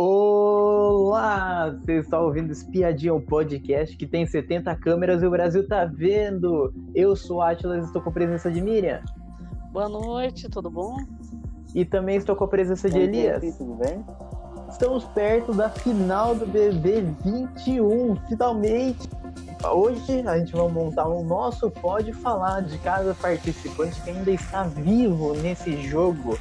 Olá! Você está ouvindo Espiadinha, um podcast que tem 70 câmeras e o Brasil tá vendo. Eu sou Atlas e estou com a presença de Miriam. Boa noite, tudo bom? E também estou com a presença de Elias. Tudo bem? Estamos perto da final do BB 21, finalmente. Hoje a gente vai montar o nosso pódio e falar de cada participante que ainda está vivo nesse jogo.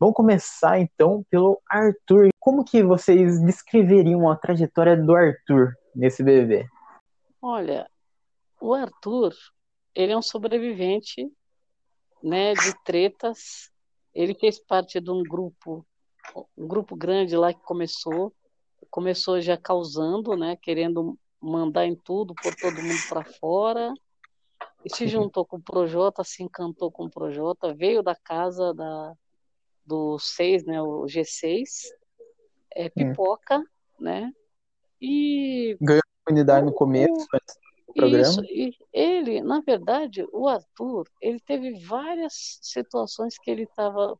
Vamos começar então pelo Arthur. Como que vocês descreveriam a trajetória do Arthur nesse BB? Olha, o Arthur, ele é um sobrevivente, né, de tretas. Ele fez parte de um grupo, um grupo grande lá que começou, começou já causando, né, querendo mandar em tudo, pôr todo mundo para fora. E se juntou com o Projota, se encantou com o Projota, veio da casa da do 6, né, o G6, é pipoca, hum. né? E ganhou unidade no começo do programa. Isso, e ele, na verdade, o Arthur, ele teve várias situações que ele estava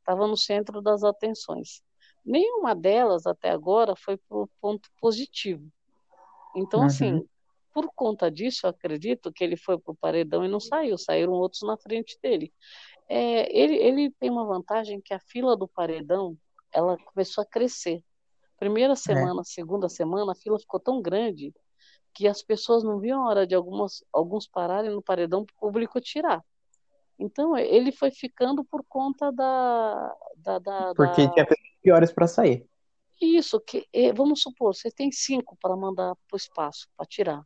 estava no centro das atenções. Nenhuma delas até agora foi para o ponto positivo. Então, assim, uhum. assim, por conta disso, eu acredito que ele foi para o paredão e não saiu, saíram outros na frente dele. É, ele, ele tem uma vantagem que a fila do paredão ela começou a crescer. Primeira é. semana, é. segunda semana, a fila ficou tão grande que as pessoas não viam a hora de algumas, alguns pararem no paredão para o público tirar. Então, ele foi ficando por conta da. da, da Porque da... tinha piores para sair. Isso, que vamos supor, você tem cinco para mandar para o espaço, para tirar.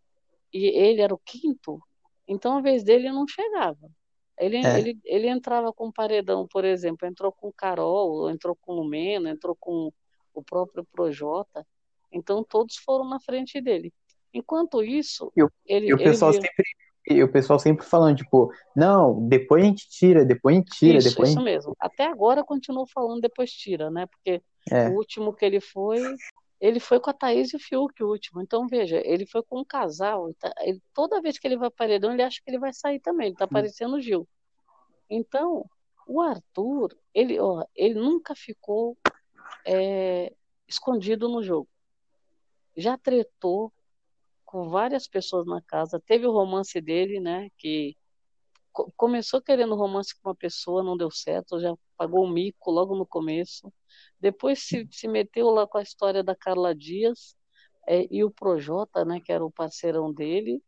E ele era o quinto, então a vez dele não chegava. Ele, é. ele, ele entrava com paredão, por exemplo, entrou com Carol, entrou com Lumena, entrou com o próprio Projota. Então todos foram na frente dele. Enquanto isso, e o, ele, e o pessoal ele... sempre e o pessoal sempre falando, tipo, não, depois a gente tira, depois a gente tira, isso, depois Isso gente... mesmo. Até agora continuou falando depois tira, né? Porque é. o último que ele foi, ele foi com a Thaís e o Fiuk, o último. Então, veja, ele foi com um casal. Tá, ele, toda vez que ele vai paredão, ele acha que ele vai sair também. Ele tá parecendo o Gil. Então, o Arthur, ele, ó, ele nunca ficou é, escondido no jogo. Já tretou com várias pessoas na casa. Teve o romance dele, né? Que começou querendo romance com uma pessoa, não deu certo, já pagou o mico logo no começo. Depois se, se meteu lá com a história da Carla Dias é, e o Projota, né, que era o parceirão dele.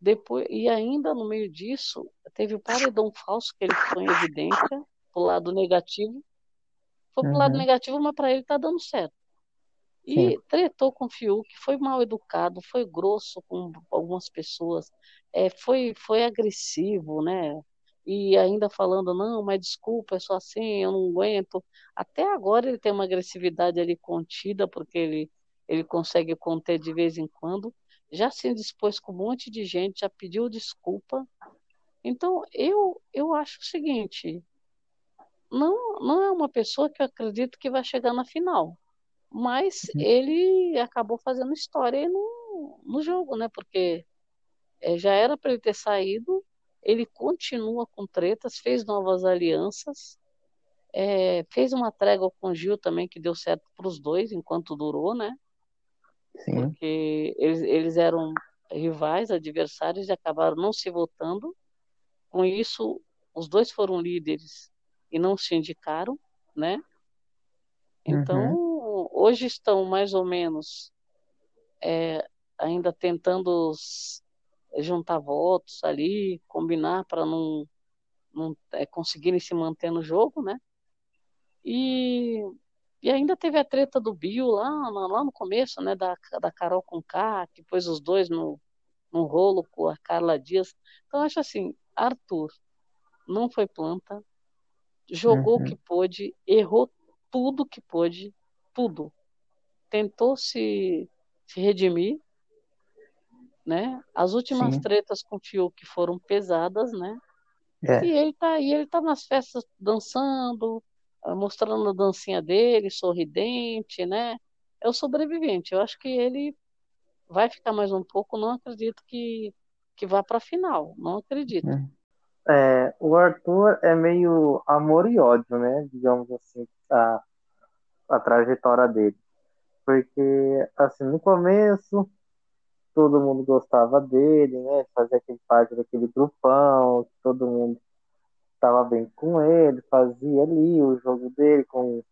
Depois, e ainda no meio disso, teve o paredão falso que ele ficou em evidência, pro lado negativo. Foi pro uhum. lado negativo, mas para ele tá dando certo. E Sim. tretou com o Fiuk, foi mal educado, foi grosso com algumas pessoas, é, foi, foi agressivo, né? E ainda falando, não, mas desculpa, é só assim, eu não aguento. Até agora ele tem uma agressividade ali contida, porque ele, ele consegue conter de vez em quando. Já se dispôs com um monte de gente, já pediu desculpa. Então, eu, eu acho o seguinte, não, não é uma pessoa que eu acredito que vai chegar na final. Mas uhum. ele acabou fazendo história no, no jogo, né? Porque é, já era para ele ter saído, ele continua com tretas, fez novas alianças, é, fez uma trégua com o Gil também, que deu certo para os dois, enquanto durou, né? Sim. Porque eles, eles eram rivais, adversários, e acabaram não se votando. Com isso, os dois foram líderes e não se indicaram, né? Então, uhum. hoje estão mais ou menos é, ainda tentando juntar votos ali, combinar para não, não é, conseguirem se manter no jogo, né? E, e ainda teve a treta do Bill lá, lá no começo, né? Da, da Carol com K, que pôs os dois no, no rolo com a Carla Dias. Então, acho assim, Arthur não foi planta, jogou o uhum. que pôde, errou tudo que pôde, tudo. Tentou se, se redimir, né? As últimas Sim. tretas com o Fiuk foram pesadas, né? É. E ele tá aí, ele tá nas festas dançando, ah, mostrando a dancinha dele, sorridente, né? É o sobrevivente. Eu acho que ele vai ficar mais um pouco, não acredito que, que vá para a final, não acredito. É. É, o Arthur é meio amor e ódio, né? Digamos assim, a, a trajetória dele. Porque, assim, no começo, todo mundo gostava dele, né? Fazia aquele parte daquele grupão, todo mundo estava bem com ele, fazia ali o jogo dele com,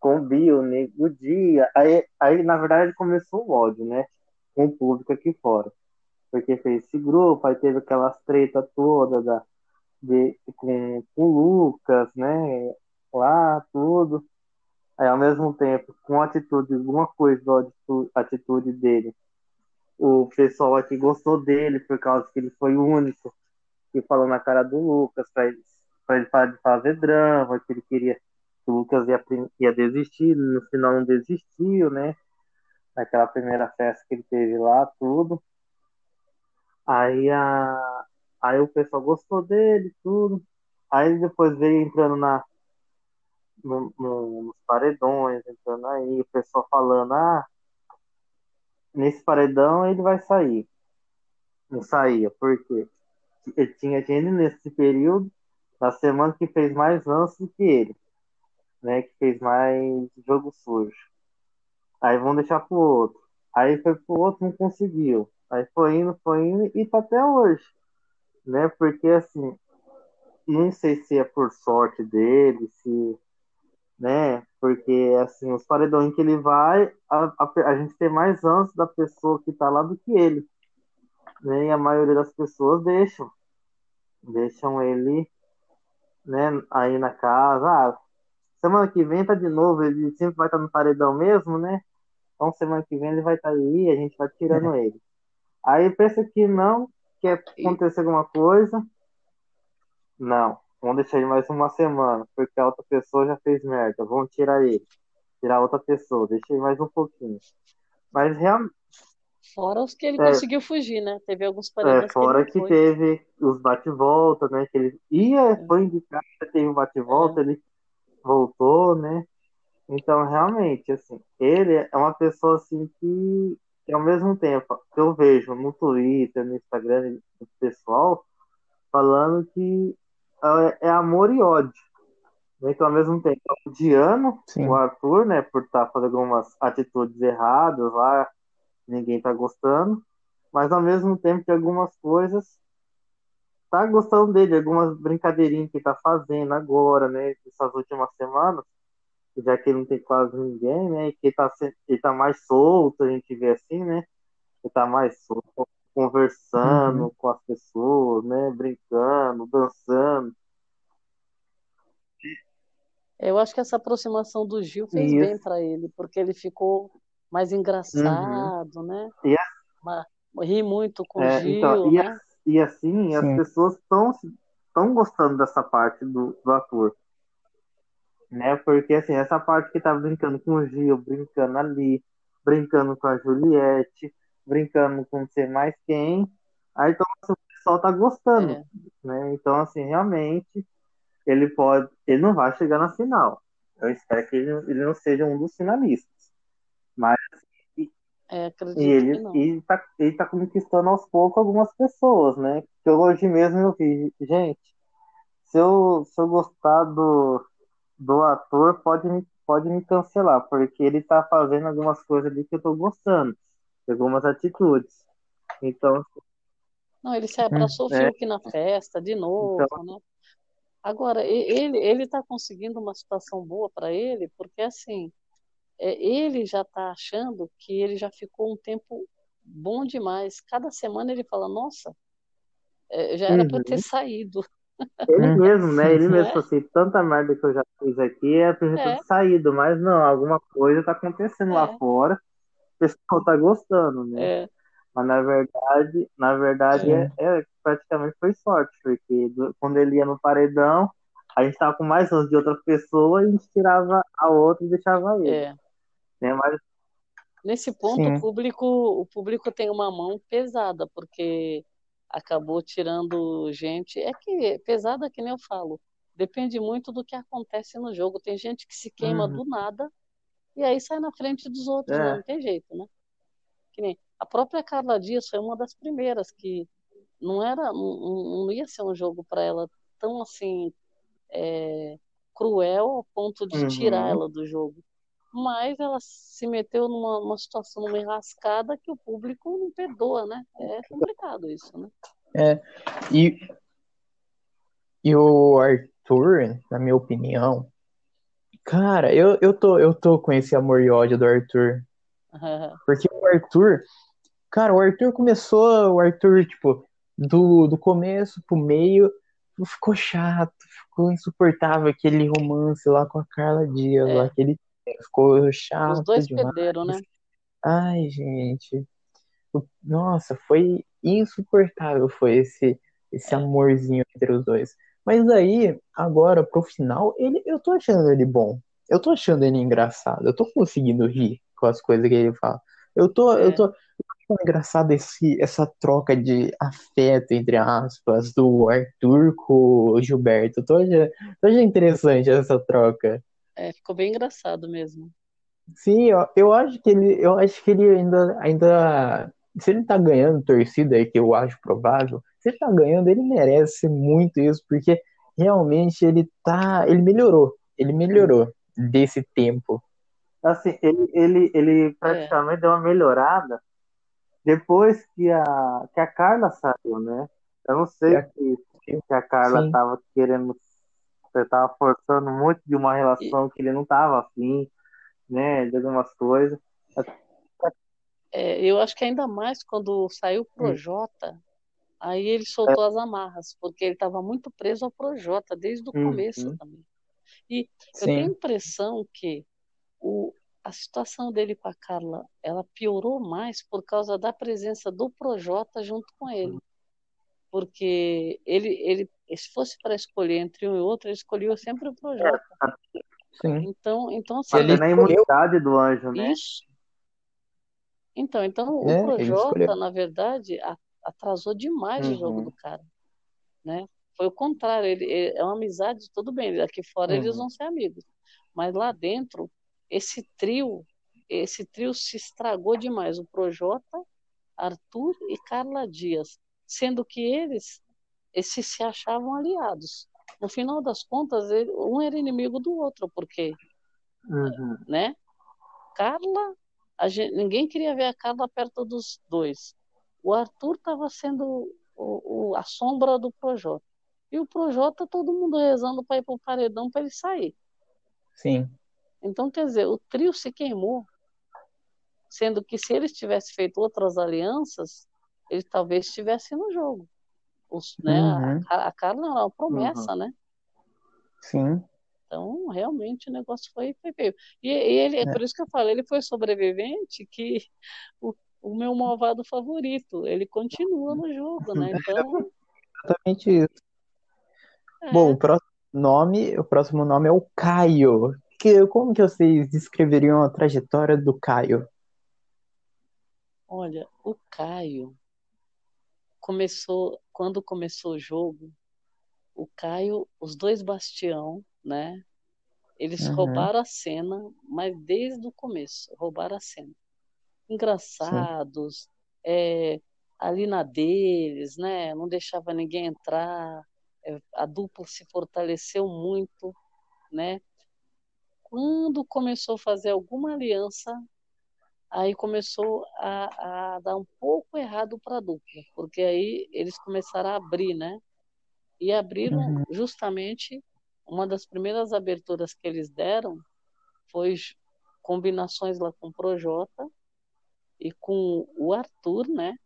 com o Bill, o Dia. Aí, aí, na verdade, começou o ódio, né? Com o público aqui fora porque fez esse grupo, aí teve aquelas tretas todas da, de, com, com o Lucas, né? Lá, tudo. Aí, ao mesmo tempo, com a atitude, alguma coisa atitude dele, o pessoal aqui gostou dele por causa que ele foi o único que falou na cara do Lucas para ele, pra ele parar de fazer drama, que ele queria que o Lucas ia, ia desistir, no final não desistiu, né? Naquela primeira festa que ele teve lá, tudo. Aí, a, aí o pessoal gostou dele, tudo. Aí depois veio entrando na, no, no, nos paredões, entrando aí, o pessoal falando, ah, nesse paredão ele vai sair. Não saía, porque tinha gente nesse período da semana que fez mais lances do que ele, né? Que fez mais jogo sujo. Aí vão deixar pro outro. Aí foi pro outro, não conseguiu. Aí foi indo, foi indo e tá até hoje. Né? Porque assim, não sei se é por sorte dele, se. Né? Porque assim, os paredões que ele vai, a, a, a gente tem mais ânsia da pessoa que tá lá do que ele. Né? E a maioria das pessoas deixam. Deixam ele né, aí na casa. Ah, semana que vem tá de novo, ele sempre vai estar tá no paredão mesmo, né? Então semana que vem ele vai estar tá aí, a gente vai tirando é. ele. Aí pensa que não, quer acontecer alguma coisa. Não, vamos deixar ele mais uma semana, porque a outra pessoa já fez merda. Vamos tirar ele. Tirar outra pessoa, deixa ele mais um pouquinho. Mas realmente. Fora os que ele é, conseguiu fugir, né? Teve alguns paredões. É, fora que, que teve os bate-volta, né? Que ele ia, é. foi indicado, teve um bate-volta, é. ele voltou, né? Então, realmente, assim, ele é uma pessoa assim que e ao mesmo tempo que eu vejo no Twitter, no Instagram, o pessoal falando que é, é amor e ódio. Né? Então, ao mesmo tempo, odiando Sim. o Arthur, né, por estar tá fazendo algumas atitudes erradas lá, ninguém tá gostando, mas ao mesmo tempo que algumas coisas tá gostando dele, algumas brincadeirinhas que tá fazendo agora, né, essas últimas semanas, já que ele não tem quase ninguém, né? E que ele tá, ele tá mais solto, a gente vê assim, né? Ele tá mais solto, conversando uhum. com as pessoas, né? Brincando, dançando. Eu acho que essa aproximação do Gil fez Isso. bem para ele, porque ele ficou mais engraçado, uhum. né? E a... Ri muito com é, o Gil, então, e, né? e assim, Sim. as pessoas estão estão gostando dessa parte do, do ator né? Porque assim, essa parte que tá brincando com o Gil, brincando ali, brincando com a Juliette, brincando com ser mais quem, aí então assim, o pessoal tá gostando, é. né? Então assim, realmente ele pode, ele não vai chegar na final. Eu espero que ele, ele não seja um dos finalistas. Mas é, e ele, ele, tá, ele tá conquistando aos poucos algumas pessoas, né? Que hoje mesmo eu vi, gente, se eu, se eu gostar do, do ator pode me, pode me cancelar, porque ele tá fazendo algumas coisas ali que eu tô gostando, algumas atitudes. Então. Não, ele se abraçou o é. Fiuk na festa de novo, então, né? Agora, ele ele está conseguindo uma situação boa para ele, porque assim, é, ele já está achando que ele já ficou um tempo bom demais. Cada semana ele fala, nossa, é, já era uhum. para ter saído. Ele uhum. mesmo, né? Ele mesmo falou assim, tanta merda que eu já fiz aqui é pra gente é. ter saído, mas não, alguma coisa tá acontecendo é. lá fora, o pessoal tá gostando, né? É. Mas na verdade, na verdade é. é, praticamente foi sorte, porque do, quando ele ia no paredão, a gente tava com mais anos de outra pessoa e a gente tirava a outra e deixava ele. É. Né? Mas... Nesse ponto, o público, o público tem uma mão pesada, porque acabou tirando gente. É que pesada que nem eu falo. Depende muito do que acontece no jogo. Tem gente que se queima uhum. do nada e aí sai na frente dos outros, é. não tem jeito, né? Que nem a própria Carla Dias foi uma das primeiras que não era, não, não ia ser um jogo para ela tão assim é, cruel ao ponto de uhum. tirar ela do jogo. Mas ela se meteu numa, numa situação, numa enrascada que o público não perdoa, né? É complicado isso, né? É, e, e o Arthur, na minha opinião, cara, eu, eu, tô, eu tô com esse amor e ódio do Arthur. Porque o Arthur, cara, o Arthur começou, o Arthur, tipo, do, do começo pro meio, ficou chato, ficou insuportável aquele romance lá com a Carla Dias, é. lá, aquele ficou chato. Os dois demais. perderam, né? Ai, gente. Nossa, foi insuportável foi esse esse é. amorzinho entre os dois. Mas aí, agora pro final, ele eu tô achando ele bom. Eu tô achando ele engraçado. Eu tô conseguindo rir com as coisas que ele fala. Eu tô, é. eu tô, engraçado esse, essa troca de afeto, entre aspas, do Arthur com o Gilberto. Tô achando, tô achando interessante essa troca. É, ficou bem engraçado mesmo. Sim, eu, eu acho que ele, eu acho que ele ainda, ainda, se ele tá ganhando torcida, que eu acho provável, se tá ganhando, ele merece muito isso, porque realmente ele tá, ele melhorou, ele melhorou desse tempo. Assim, ele, ele, ele praticamente é. deu uma melhorada depois que a, que a Carla saiu, né? Eu não sei é. se, se a Carla Sim. tava querendo, você tava forçando muito de uma relação e... que ele não tava afim, né? De algumas coisas. É, eu acho que ainda mais quando saiu o Projota, hum. Aí ele soltou é. as amarras, porque ele estava muito preso ao Projota desde o começo uhum. também. E Sim. eu tenho a impressão que o, a situação dele com a Carla, ela piorou mais por causa da presença do Projota junto com ele. Porque ele, ele se fosse para escolher entre um e outro, ele escolheu sempre o Projota. Sim. Então, então assim, ele na imunidade do anjo, né? Isso. Então, então é, o Projota, na verdade, atrasou demais uhum. o jogo uhum. do cara, né? Foi o contrário, ele, ele, é uma amizade, tudo bem, aqui fora uhum. eles vão ser amigos, mas lá dentro esse trio, esse trio se estragou demais. O Projota, Arthur e Carla Dias, sendo que eles, esses se achavam aliados. No final das contas, ele, um era inimigo do outro, porque, uhum. né? Carla, gente, ninguém queria ver a Carla perto dos dois. O Arthur estava sendo o, o, a sombra do Projota. E o Projota, todo mundo rezando para ir para o paredão para ele sair. Sim. Então, quer dizer, o trio se queimou, sendo que se eles tivessem feito outras alianças, ele talvez estivesse no jogo. Os, né, uhum. a, a Carla era uma promessa, uhum. né? Sim. Então, realmente o negócio foi, foi feio. E, e ele, é. por isso que eu falo, ele foi sobrevivente que o, o meu malvado favorito, ele continua no jogo, né? Então. Exatamente isso. É. Bom, o próximo nome, o próximo nome é o Caio, que, como que vocês descreveriam a trajetória do Caio? Olha, o Caio começou, quando começou o jogo, o Caio, os dois Bastião, né? Eles uhum. roubaram a cena, mas desde o começo, roubaram a cena. Engraçados, é, ali na deles, né? Não deixava ninguém entrar. É, a dupla se fortaleceu muito, né? quando começou a fazer alguma aliança, aí começou a, a dar um pouco errado para a dupla, porque aí eles começaram a abrir, né? E abriram uhum. justamente uma das primeiras aberturas que eles deram foi combinações lá com o Projota e com o Arthur, né?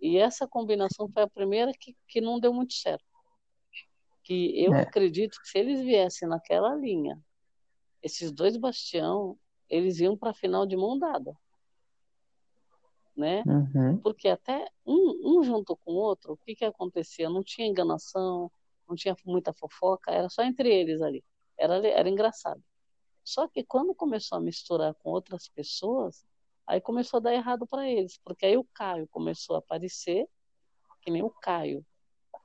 E essa combinação foi a primeira que, que não deu muito certo. Que eu é. acredito que se eles viessem naquela linha esses dois bastião, eles iam para a final de mão dada. Né? Uhum. Porque até um, um junto com o outro, o que, que acontecia? Não tinha enganação, não tinha muita fofoca, era só entre eles ali. Era, era engraçado. Só que quando começou a misturar com outras pessoas, aí começou a dar errado para eles, porque aí o Caio começou a aparecer, que nem o Caio.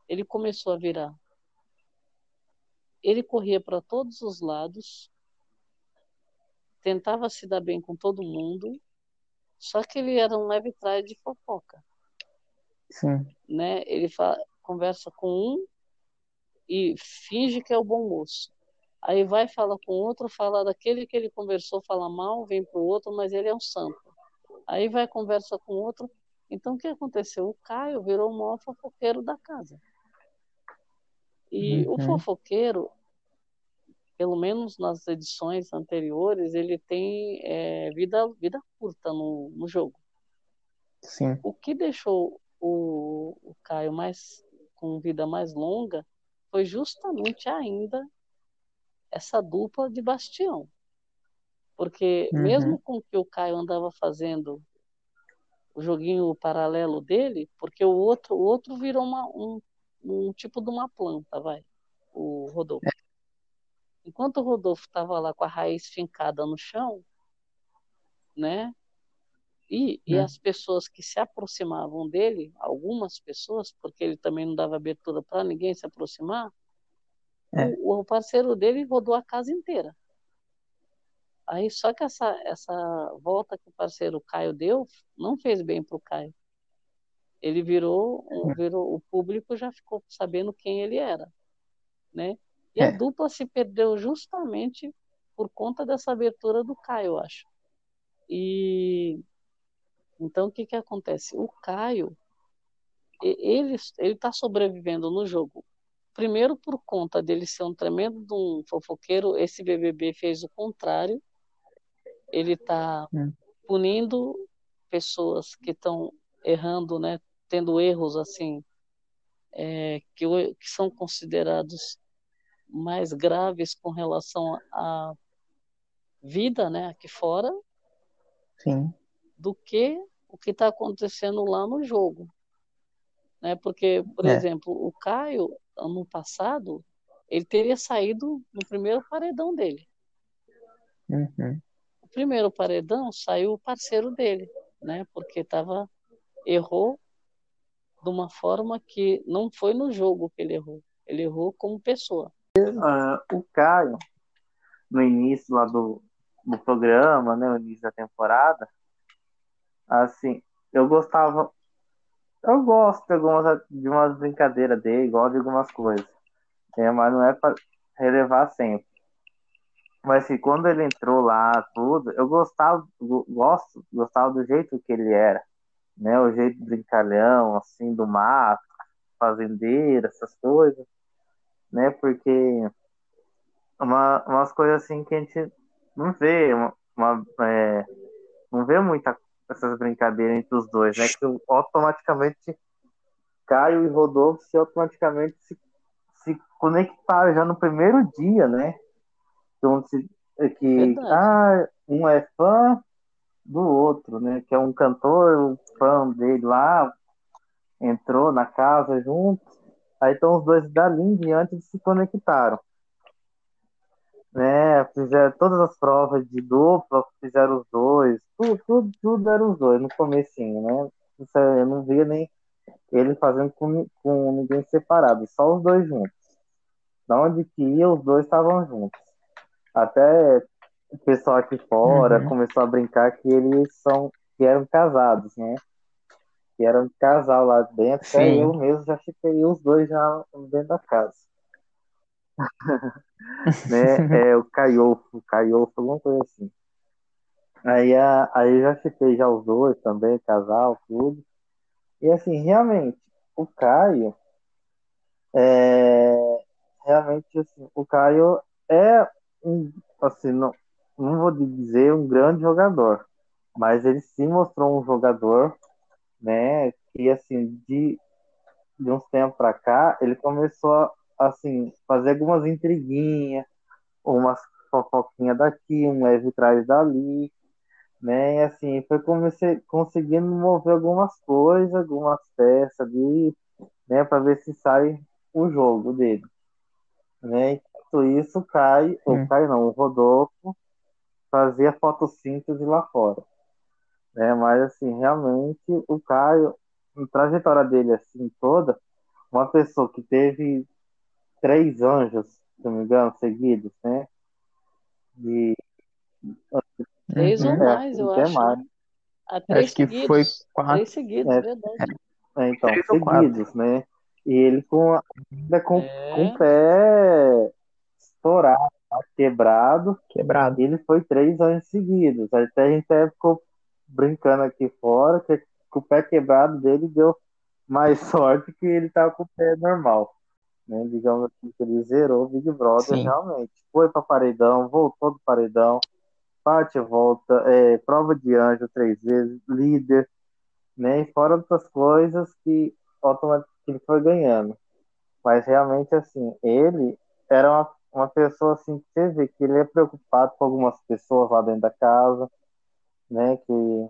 Ele começou a virar. Ele corria para todos os lados, tentava se dar bem com todo mundo, só que ele era um leve trás de fofoca. Sim. Né? Ele fala, conversa com um e finge que é o bom moço. Aí vai, fala com outro, fala daquele que ele conversou, fala mal, vem para o outro, mas ele é um santo. Aí vai, conversa com outro. Então, o que aconteceu? O Caio virou o maior fofoqueiro da casa. E uhum. o fofoqueiro, pelo menos nas edições anteriores, ele tem é, vida, vida curta no, no jogo. Sim. O que deixou o, o Caio mais com vida mais longa foi justamente ainda essa dupla de bastião. Porque uhum. mesmo com que o Caio andava fazendo o joguinho paralelo dele, porque o outro, o outro virou uma, um, um tipo de uma planta, vai, o Rodolfo. É. Enquanto o Rodolfo estava lá com a raiz fincada no chão, né? E, e é. as pessoas que se aproximavam dele, algumas pessoas, porque ele também não dava abertura para ninguém se aproximar, é. o, o, parceiro dele rodou a casa inteira. Aí só que essa, essa volta que o parceiro Caio deu não fez bem para o Caio. Ele virou, é. virou, o público já ficou sabendo quem ele era, né? E é. a dupla se perdeu justamente por conta dessa abertura do Caio, eu acho. E então o que que acontece? O Caio ele ele está sobrevivendo no jogo primeiro por conta dele ser um tremendo um fofoqueiro, esse BBB fez o contrário. Ele está hum. punindo pessoas que estão errando, né, tendo erros assim, é, que, que são considerados mais graves com relação à vida, né, aqui fora, Sim. do que o que está acontecendo lá no jogo, né? Porque, por é. exemplo, o Caio ano passado, ele teria saído no primeiro paredão dele. Uhum. O primeiro paredão saiu o parceiro dele, né? Porque tava errou de uma forma que não foi no jogo que ele errou. Ele errou como pessoa. Uh, o Caio, no início lá do, do programa, né, no início da temporada, assim, eu gostava eu gosto de, algumas, de umas brincadeiras dele, gosto de algumas coisas. É, mas não é para relevar sempre. Mas assim, quando ele entrou lá, tudo, eu gostava, gosto, gostava do jeito que ele era. Né? O jeito brincalhão, assim, do mato, fazendeiro, essas coisas. Né? Porque uma, umas coisas assim que a gente não vê, uma, uma é, não vê muita essas brincadeiras entre os dois, né? Que automaticamente Caio e Rodolfo se automaticamente se, se conectaram já no primeiro dia, né? Então, se, que ah, um é fã do outro, né? Que é um cantor, o fã dele lá, entrou na casa juntos. Aí estão os dois dali em diante se conectaram né? Fizeram todas as provas de dupla, fizeram os dois, tudo, tudo, tudo era os dois no comecinho, né? Eu não via nem ele fazendo com, com ninguém separado, só os dois juntos. Da onde que ia, os dois estavam juntos. Até o pessoal aqui fora uhum. começou a brincar que eles são que eram casados, né? Que eram um casal lá dentro, até eu mesmo já fiquei os dois já dentro da casa. Né? É o Caiofo, Caiofo, alguma coisa assim. Aí, a, aí já citei já os dois também, casal, tudo. E assim, realmente, o Caio é realmente assim, o Caio é um, assim, não, não vou dizer um grande jogador, mas ele sim mostrou um jogador, né, que assim, de, de uns tempos para cá, ele começou assim, fazer algumas intriguinhas, umas fofoquinhas daqui, um leve trás dali, né? E assim, foi comecei, conseguindo mover algumas coisas, algumas peças ali, né, para ver se sai o jogo dele. Né? Enquanto isso, cai, hum. ou cai não, o Rodolfo fazia fotossíntese lá fora. Né? Mas assim, realmente o Caio, a trajetória dele assim toda, uma pessoa que teve três anjos, se não me engano, seguidos, né? De... Três ou uhum. mais, eu acho. Mais. Né? Acho que foi quatro. Três seguidos, é, verdade. É, então, Três seguidos, né? E ele com, ainda com, é. com o pé estourado, quebrado. Quebrado. Ele foi três anos seguidos. Até a gente até ficou brincando aqui fora que com o pé quebrado dele deu mais sorte que ele tava com o pé normal. Né? Digamos assim, que ele zerou o Big Brother Sim. realmente. Foi para paredão, voltou do paredão, bate volta, é, prova de anjo três vezes, líder, né? E fora outras coisas que automaticamente ele foi ganhando. Mas realmente, assim, ele era uma, uma pessoa assim que você vê que ele é preocupado com algumas pessoas lá dentro da casa, né? Que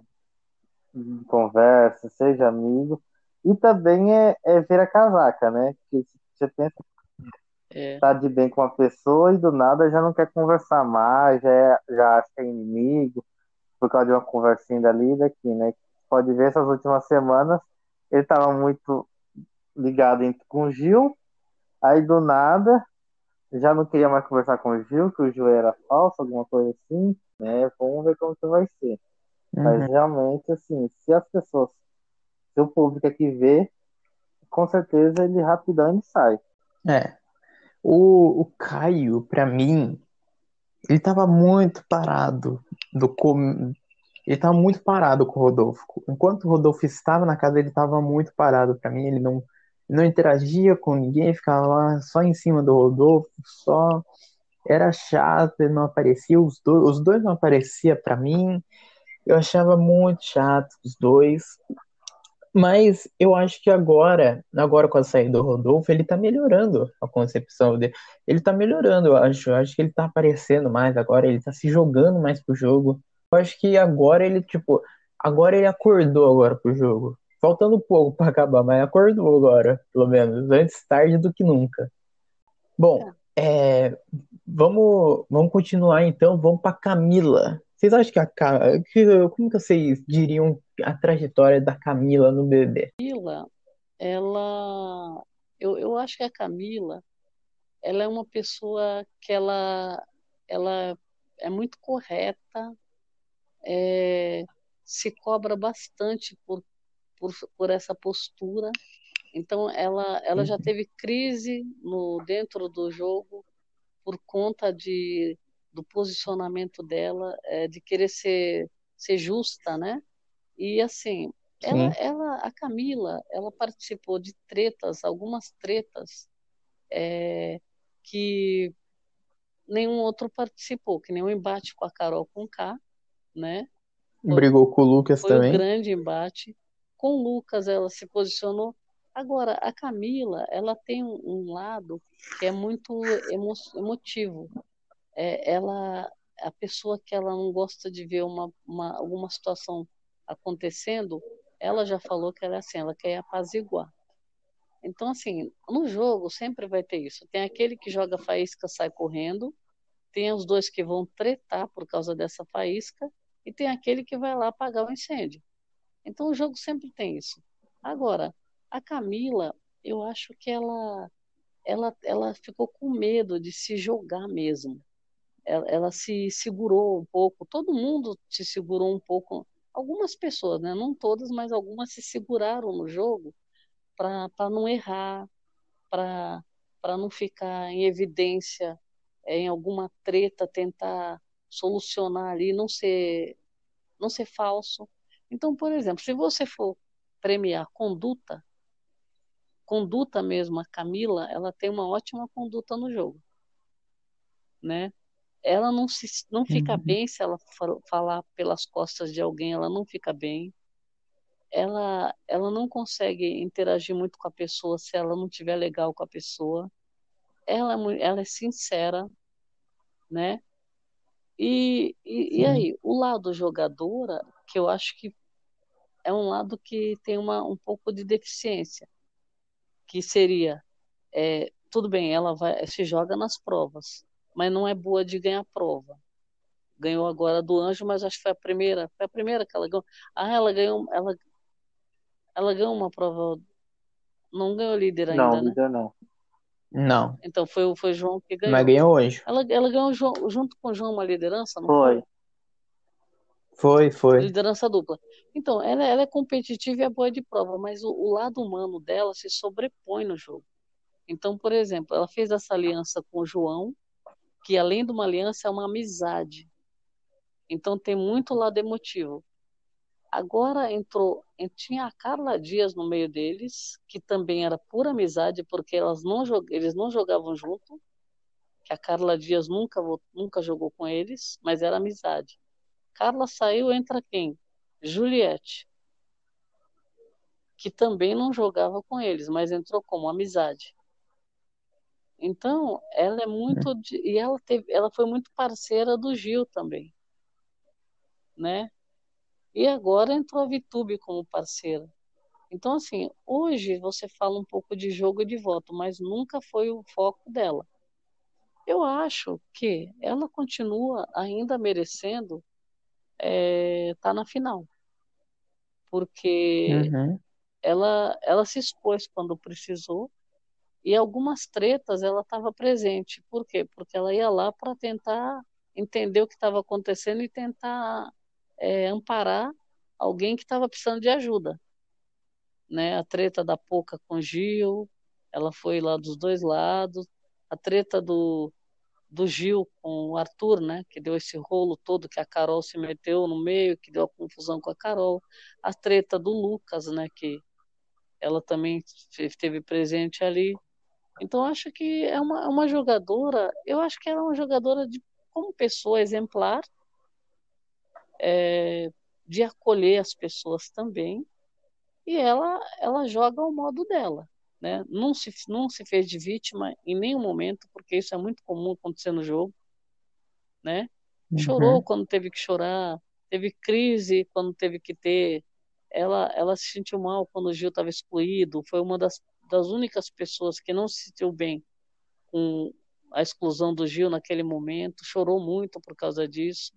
conversa, seja amigo. E também é, é ver a casaca, né? Que você pensa é. tá de bem com uma pessoa e do nada já não quer conversar mais, já, é, já acha que é inimigo, por causa de uma conversinha dali e daqui, né? Pode ver essas últimas semanas, ele tava muito ligado com o Gil, aí do nada já não queria mais conversar com o Gil, que o Gil era falso, alguma coisa assim, né? Vamos ver como que vai ser. Uhum. Mas realmente, assim, se as pessoas, se o público aqui vê, com certeza ele rapidão ele sai. É. O, o Caio, para mim, ele tava muito parado do com... ele tava muito parado com o Rodolfo. Enquanto o Rodolfo estava na casa, ele tava muito parado para mim, ele não não interagia com ninguém, ficava lá só em cima do Rodolfo, só era chato, ele não aparecia, os dois, os dois não aparecia para mim. Eu achava muito chato os dois. Mas eu acho que agora, agora com a saída do Rodolfo, ele tá melhorando a concepção dele. Ele tá melhorando, eu acho. Eu acho que ele tá aparecendo mais agora, ele tá se jogando mais pro jogo. Eu acho que agora ele, tipo, agora ele acordou agora pro jogo. Faltando pouco para acabar, mas acordou agora, pelo menos. Antes tarde do que nunca. Bom, é, vamos, vamos continuar então. Vamos para Camila. Vocês acham que a que, como que vocês diriam a trajetória da Camila no bebê? Camila, ela, eu, eu acho que a Camila, ela é uma pessoa que ela, ela é muito correta, é, se cobra bastante por, por, por essa postura. Então, ela, ela já uhum. teve crise no dentro do jogo por conta de do posicionamento dela, é, de querer ser, ser justa, né? E assim, ela, ela, a Camila, ela participou de tretas, algumas tretas é, que nenhum outro participou, que nem o embate com a Carol com K, né? Foi, Brigou com o Lucas foi também. Foi um grande embate. Com o Lucas, ela se posicionou. Agora, a Camila, ela tem um, um lado que é muito emo, emotivo é, ela a pessoa que ela não gosta de ver uma, uma, alguma situação acontecendo, ela já falou que ela é assim, ela quer apaziguar. Então, assim, no jogo sempre vai ter isso. Tem aquele que joga faísca, sai correndo, tem os dois que vão tretar por causa dessa faísca, e tem aquele que vai lá apagar o incêndio. Então, o jogo sempre tem isso. Agora, a Camila, eu acho que ela, ela, ela ficou com medo de se jogar mesmo ela, ela se segurou um pouco, todo mundo se segurou um pouco, algumas pessoas, né? não todas, mas algumas se seguraram no jogo para não errar, para não ficar em evidência é, em alguma treta, tentar solucionar ali, não ser, não ser falso. Então, por exemplo, se você for premiar conduta, conduta mesmo, a Camila, ela tem uma ótima conduta no jogo, né? Ela não, se, não fica uhum. bem se ela falar pelas costas de alguém, ela não fica bem. Ela, ela não consegue interagir muito com a pessoa se ela não tiver legal com a pessoa. Ela, é ela é sincera, né? E, e, e, aí, o lado jogadora, que eu acho que é um lado que tem uma, um pouco de deficiência, que seria, é, tudo bem, ela vai, se joga nas provas, mas não é boa de ganhar prova. Ganhou agora do Anjo, mas acho que foi a primeira, foi a primeira que ela ganhou. Ah, ela ganhou, ela, ela ganhou uma prova, não ganhou líder ainda, não, né? Líder não. Não. Então foi, foi o João que ganhou. Mas ganhou hoje. Ela, ela ganhou junto com o João uma liderança, não foi? Foi, foi. Liderança dupla. Então, ela, ela é competitiva e é boa de prova, mas o, o lado humano dela se sobrepõe no jogo. Então, por exemplo, ela fez essa aliança com o João, que além de uma aliança é uma amizade. Então tem muito lado emotivo. Agora entrou, tinha a Carla Dias no meio deles, que também era pura amizade, porque elas não, eles não jogavam junto, que a Carla Dias nunca, nunca jogou com eles, mas era amizade. Carla saiu, entra quem? Juliette, que também não jogava com eles, mas entrou como amizade. Então, ela é muito de, e ela teve, ela foi muito parceira do Gil também, né? E agora entrou a Vitube como parceira. Então, assim, hoje você fala um pouco de jogo e de voto, mas nunca foi o foco dela. Eu acho que ela continua ainda merecendo estar é, tá na final, porque uhum. ela, ela se expôs quando precisou e algumas tretas ela estava presente. Por quê? Porque ela ia lá para tentar entender o que estava acontecendo e tentar é, amparar alguém que estava precisando de ajuda. Né? A treta da Poca com Gil, ela foi lá dos dois lados. A treta do, do Gil com o Arthur, né? que deu esse rolo todo que a Carol se meteu no meio, que deu a confusão com a Carol. A treta do Lucas, né? que ela também esteve presente ali. Então, acho que é uma, uma jogadora, eu acho que ela é uma jogadora de, como pessoa exemplar, é, de acolher as pessoas também, e ela, ela joga ao modo dela. Né? Não, se, não se fez de vítima em nenhum momento, porque isso é muito comum acontecer no jogo. Né? Uhum. Chorou quando teve que chorar, teve crise quando teve que ter. Ela, ela se sentiu mal quando o Gil estava excluído, foi uma das das únicas pessoas que não se sentiu bem com a exclusão do Gil naquele momento, chorou muito por causa disso,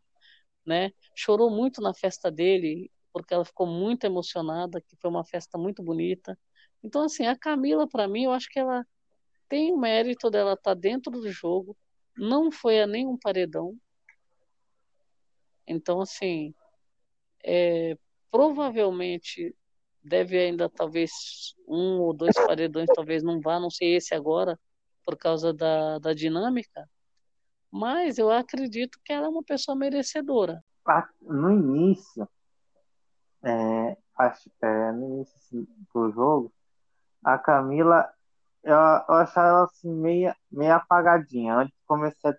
né? Chorou muito na festa dele, porque ela ficou muito emocionada, que foi uma festa muito bonita. Então, assim, a Camila, para mim, eu acho que ela tem o mérito dela estar tá dentro do jogo, não foi a nenhum paredão. Então, assim, é, provavelmente deve ainda talvez um ou dois paredões talvez não vá, não sei esse agora, por causa da, da dinâmica, mas eu acredito que ela é uma pessoa merecedora. No início, é, é, no início do jogo, a Camila, eu, eu achava ela assim, meio, meio apagadinha, antes de começar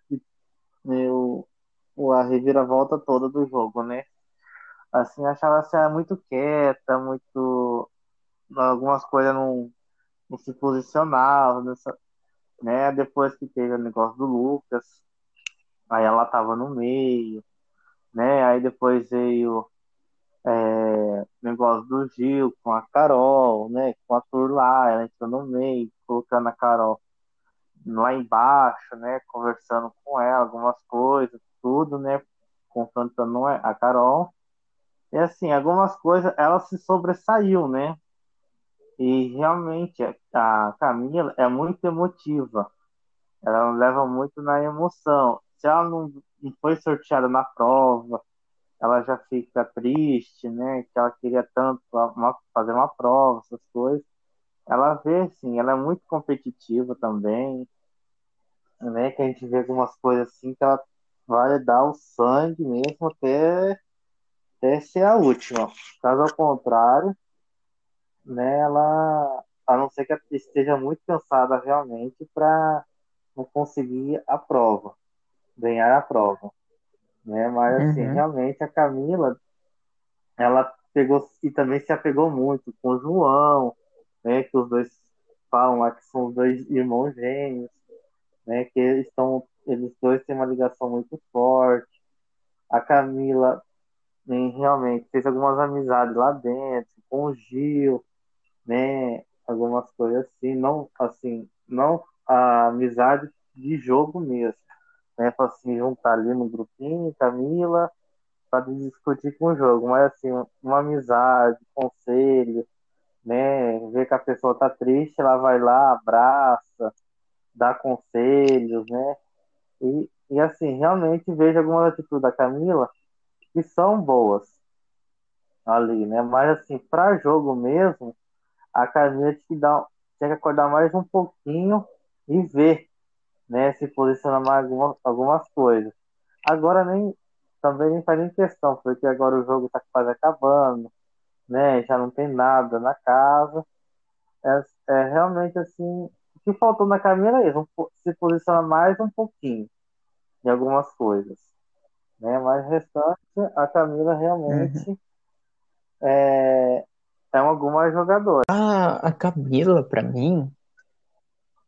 o, a reviravolta toda do jogo, né? Assim, achava assim, muito quieta, muito. Algumas coisas não, não se posicionavam, nessa, né? Depois que teve o negócio do Lucas, aí ela tava no meio, né? Aí depois veio é, negócio do Gil com a Carol, né? Com a Tur lá, ela entrou no meio, colocando a Carol lá embaixo, né? Conversando com ela, algumas coisas, tudo, né? Confrontando a Carol. E assim, algumas coisas ela se sobressaiu, né? E realmente a Camila é muito emotiva. Ela leva muito na emoção. Se ela não, foi sorteada na prova, ela já fica triste, né? Que ela queria tanto fazer uma prova, essas coisas. Ela vê, assim, ela é muito competitiva também, né? Que a gente vê algumas coisas assim que ela vai dar o sangue mesmo até essa é a última. Caso ao contrário, né, ela, a não ser que esteja muito cansada realmente para não conseguir a prova, ganhar a prova. Né? Mas assim, uhum. realmente a Camila, ela pegou e também se apegou muito com o João, né, que os dois falam lá que são dois irmãos gêmeos, né, que eles estão, eles dois têm uma ligação muito forte. A Camila né, realmente fez algumas amizades lá dentro, com o Gil, né? Algumas coisas assim, não assim, não a amizade de jogo mesmo, né? Para se juntar ali no grupinho, Camila, para discutir com o jogo, mas assim, uma amizade, conselho, né? Ver que a pessoa tá triste, ela vai lá, abraça, dá conselhos, né? E, e assim, realmente vejo algumas atitudes da Camila que são boas ali, né? Mas assim, para jogo mesmo, a tinha que, dar, tinha que acordar mais um pouquinho e ver, né? Se posicionar mais algumas, algumas coisas. Agora nem também nem faz nem questão, porque agora o jogo está quase acabando, né? Já não tem nada na casa. É, é realmente assim, o que faltou na Camila é isso, se posicionar mais um pouquinho em algumas coisas. Né? Mas restante, a Camila realmente uhum. é, é uma alguma jogadora. A, a Camila, para mim,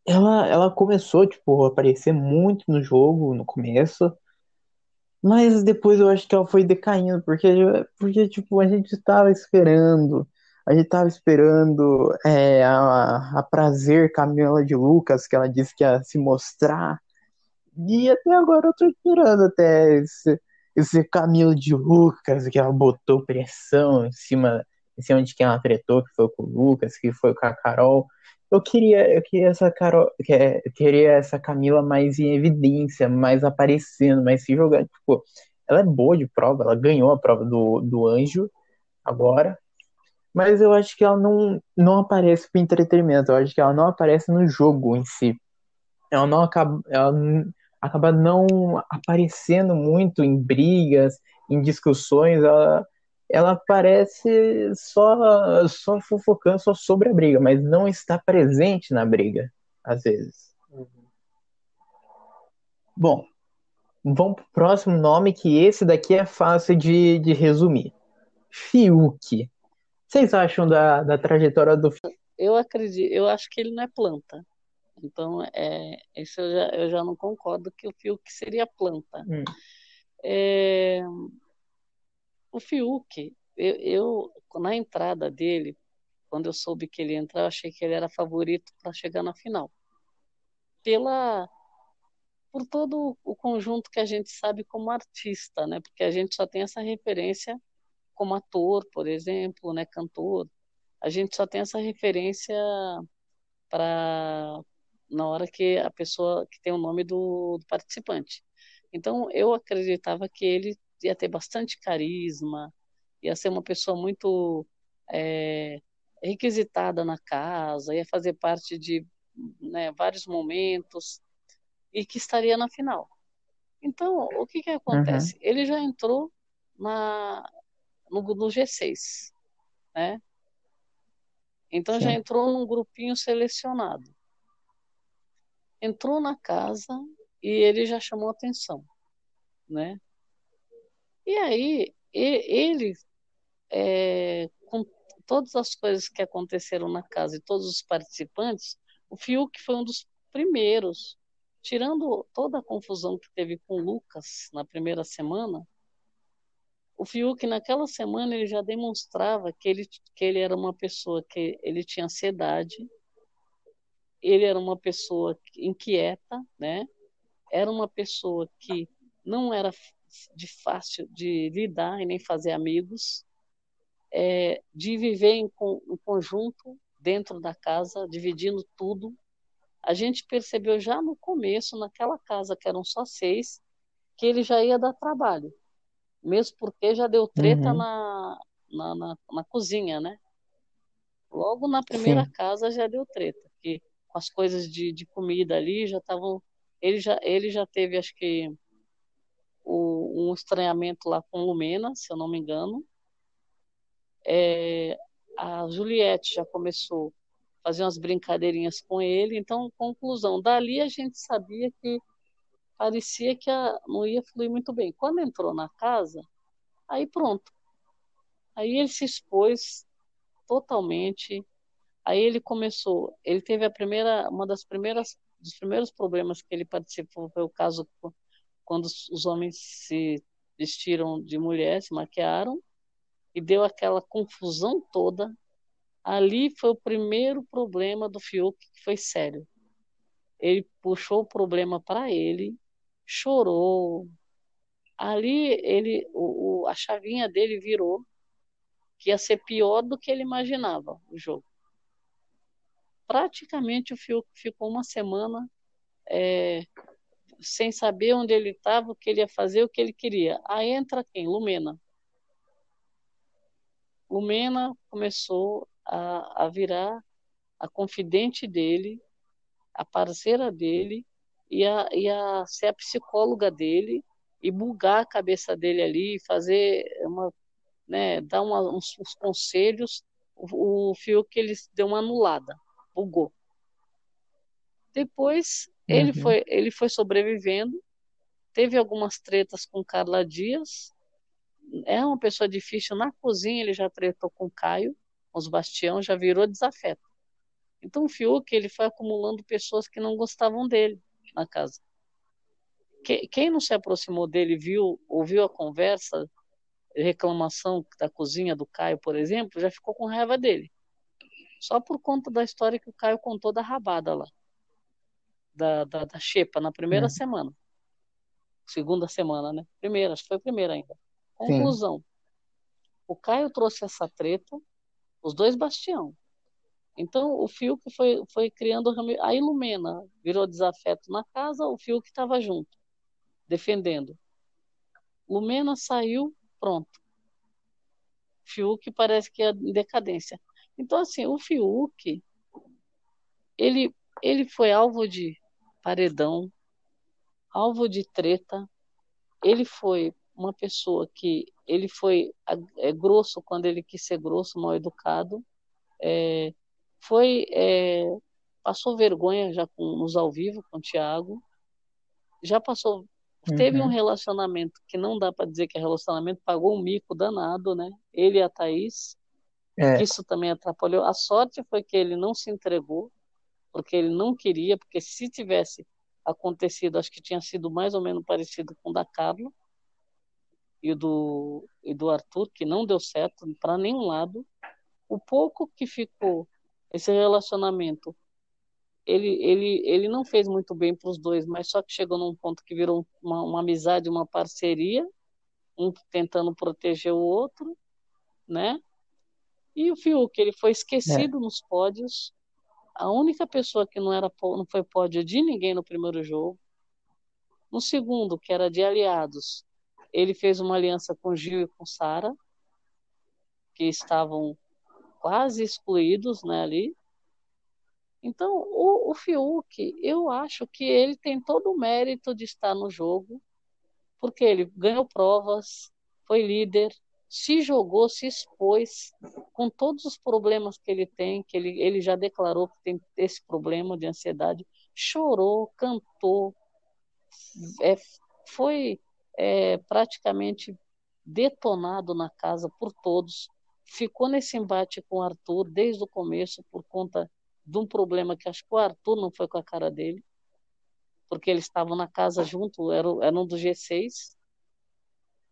ela, ela começou tipo, a aparecer muito no jogo no começo. Mas depois eu acho que ela foi decaindo, porque, porque tipo, a gente estava esperando, a gente estava esperando é, a, a prazer Camila de Lucas, que ela disse que ia se mostrar. E até agora eu tô esperando até esse, esse Camilo de Lucas, que ela botou pressão em cima, em cima de quem ela tretou, que foi com o Lucas, que foi com a Carol. Eu queria, eu queria essa Carol, eu queria essa Camila mais em evidência, mais aparecendo, mais se jogando. Tipo, ela é boa de prova, ela ganhou a prova do, do anjo agora, mas eu acho que ela não, não aparece para entretenimento, eu acho que ela não aparece no jogo em si. Ela não acaba, ela acaba não aparecendo muito em brigas, em discussões, ela ela parece só, só fofocando só sobre a briga, mas não está presente na briga, às vezes. Uhum. Bom, vamos pro próximo nome, que esse daqui é fácil de, de resumir. Fiuk. Vocês acham da, da trajetória do Fiuk? Eu acredito, eu acho que ele não é planta. Então, é, isso eu já, eu já não concordo que o Fiuk seria planta. Hum. É, o Fiuk, eu, eu, na entrada dele, quando eu soube que ele ia entrar, eu achei que ele era favorito para chegar na final. Pela por todo o conjunto que a gente sabe como artista, né? Porque a gente só tem essa referência como ator, por exemplo, né, cantor. A gente só tem essa referência para na hora que a pessoa que tem o nome do, do participante. Então eu acreditava que ele ia ter bastante carisma, ia ser uma pessoa muito é, requisitada na casa, ia fazer parte de né, vários momentos e que estaria na final. Então, o que, que acontece? Uhum. Ele já entrou na, no, no G6, né? Então Sim. já entrou num grupinho selecionado. Entrou na casa e ele já chamou atenção, né? E aí, ele, é, com todas as coisas que aconteceram na casa e todos os participantes, o Fiuk foi um dos primeiros, tirando toda a confusão que teve com o Lucas na primeira semana, o Fiuk naquela semana ele já demonstrava que ele, que ele era uma pessoa que ele tinha ansiedade, ele era uma pessoa inquieta, né? Era uma pessoa que não era de fácil de lidar e nem fazer amigos, é, de viver em, em conjunto dentro da casa, dividindo tudo. A gente percebeu já no começo, naquela casa que eram só seis, que ele já ia dar trabalho, mesmo porque já deu treta uhum. na, na, na, na, cozinha, né? Logo na primeira Sim. casa já deu treta, que com as coisas de, de comida ali já estavam. Ele já, ele já teve, acho que, o, um estranhamento lá com Lumena, se eu não me engano. É, a Juliette já começou a fazer umas brincadeirinhas com ele. Então, conclusão, dali a gente sabia que parecia que a, não ia fluir muito bem. Quando entrou na casa, aí pronto. Aí ele se expôs totalmente. Aí ele começou, ele teve a primeira, uma das primeiras, dos primeiros problemas que ele participou foi o caso quando os homens se vestiram de mulher, se maquiaram, e deu aquela confusão toda. Ali foi o primeiro problema do Fiuk que foi sério. Ele puxou o problema para ele, chorou. Ali ele, o, o, a chavinha dele virou que ia ser pior do que ele imaginava o jogo. Praticamente o Fiuk ficou uma semana é, sem saber onde ele estava, o que ele ia fazer, o que ele queria. Aí entra quem? Lumena. Lumena começou a, a virar a confidente dele, a parceira dele, e a, e a ser a psicóloga dele, e bugar a cabeça dele ali, fazer uma, né, dar uma, uns, uns, conselhos. O, o fio que ele deu uma anulada, bugou. Depois uhum. ele foi ele foi sobrevivendo, teve algumas tretas com Carla Dias. É uma pessoa difícil na cozinha, ele já tretou com Caio, com os Bastião, já virou desafeto. Então o Fiuk ele foi acumulando pessoas que não gostavam dele na casa. Quem não se aproximou dele viu, ouviu a conversa, reclamação da cozinha do Caio, por exemplo, já ficou com raiva dele. Só por conta da história que o Caio contou da rabada lá da, da, da Xepa na primeira é. semana. Segunda semana, né? Primeira, acho que foi a primeira ainda. Conclusão. Sim. O Caio trouxe essa treta, os dois bastião. Então, o fio que foi, foi criando a Ilumena virou desafeto na casa, o fio que estava junto, defendendo. Lumena saiu, pronto. Fiuk parece que é em decadência. Então, assim, o Fiuk, ele, ele foi alvo de paredão, alvo de treta. Ele foi uma pessoa que ele foi é, grosso quando ele quis ser grosso, mal educado. É, foi é, passou vergonha já com, nos ao vivo com o Thiago. Já passou uhum. teve um relacionamento que não dá para dizer que é relacionamento, pagou um mico danado, né? Ele e a Thaís. É. Isso também atrapalhou. A sorte foi que ele não se entregou, porque ele não queria, porque se tivesse acontecido, acho que tinha sido mais ou menos parecido com o da Carla e do, e do Arthur, que não deu certo para nenhum lado. O pouco que ficou esse relacionamento, ele, ele, ele não fez muito bem para os dois, mas só que chegou num ponto que virou uma, uma amizade, uma parceria, um tentando proteger o outro, né? E o Fiuk, ele foi esquecido é. nos pódios, a única pessoa que não era não foi pódio de ninguém no primeiro jogo. No segundo, que era de aliados, ele fez uma aliança com Gil e com Sara, que estavam quase excluídos né, ali. Então, o, o Fiuk, eu acho que ele tem todo o mérito de estar no jogo, porque ele ganhou provas, foi líder, se jogou, se expôs com todos os problemas que ele tem, que ele, ele já declarou que tem esse problema de ansiedade, chorou, cantou, é, foi é, praticamente detonado na casa por todos, ficou nesse embate com o Arthur desde o começo por conta de um problema que acho que o Arthur não foi com a cara dele, porque eles estavam na casa junto, era, era um dos G6,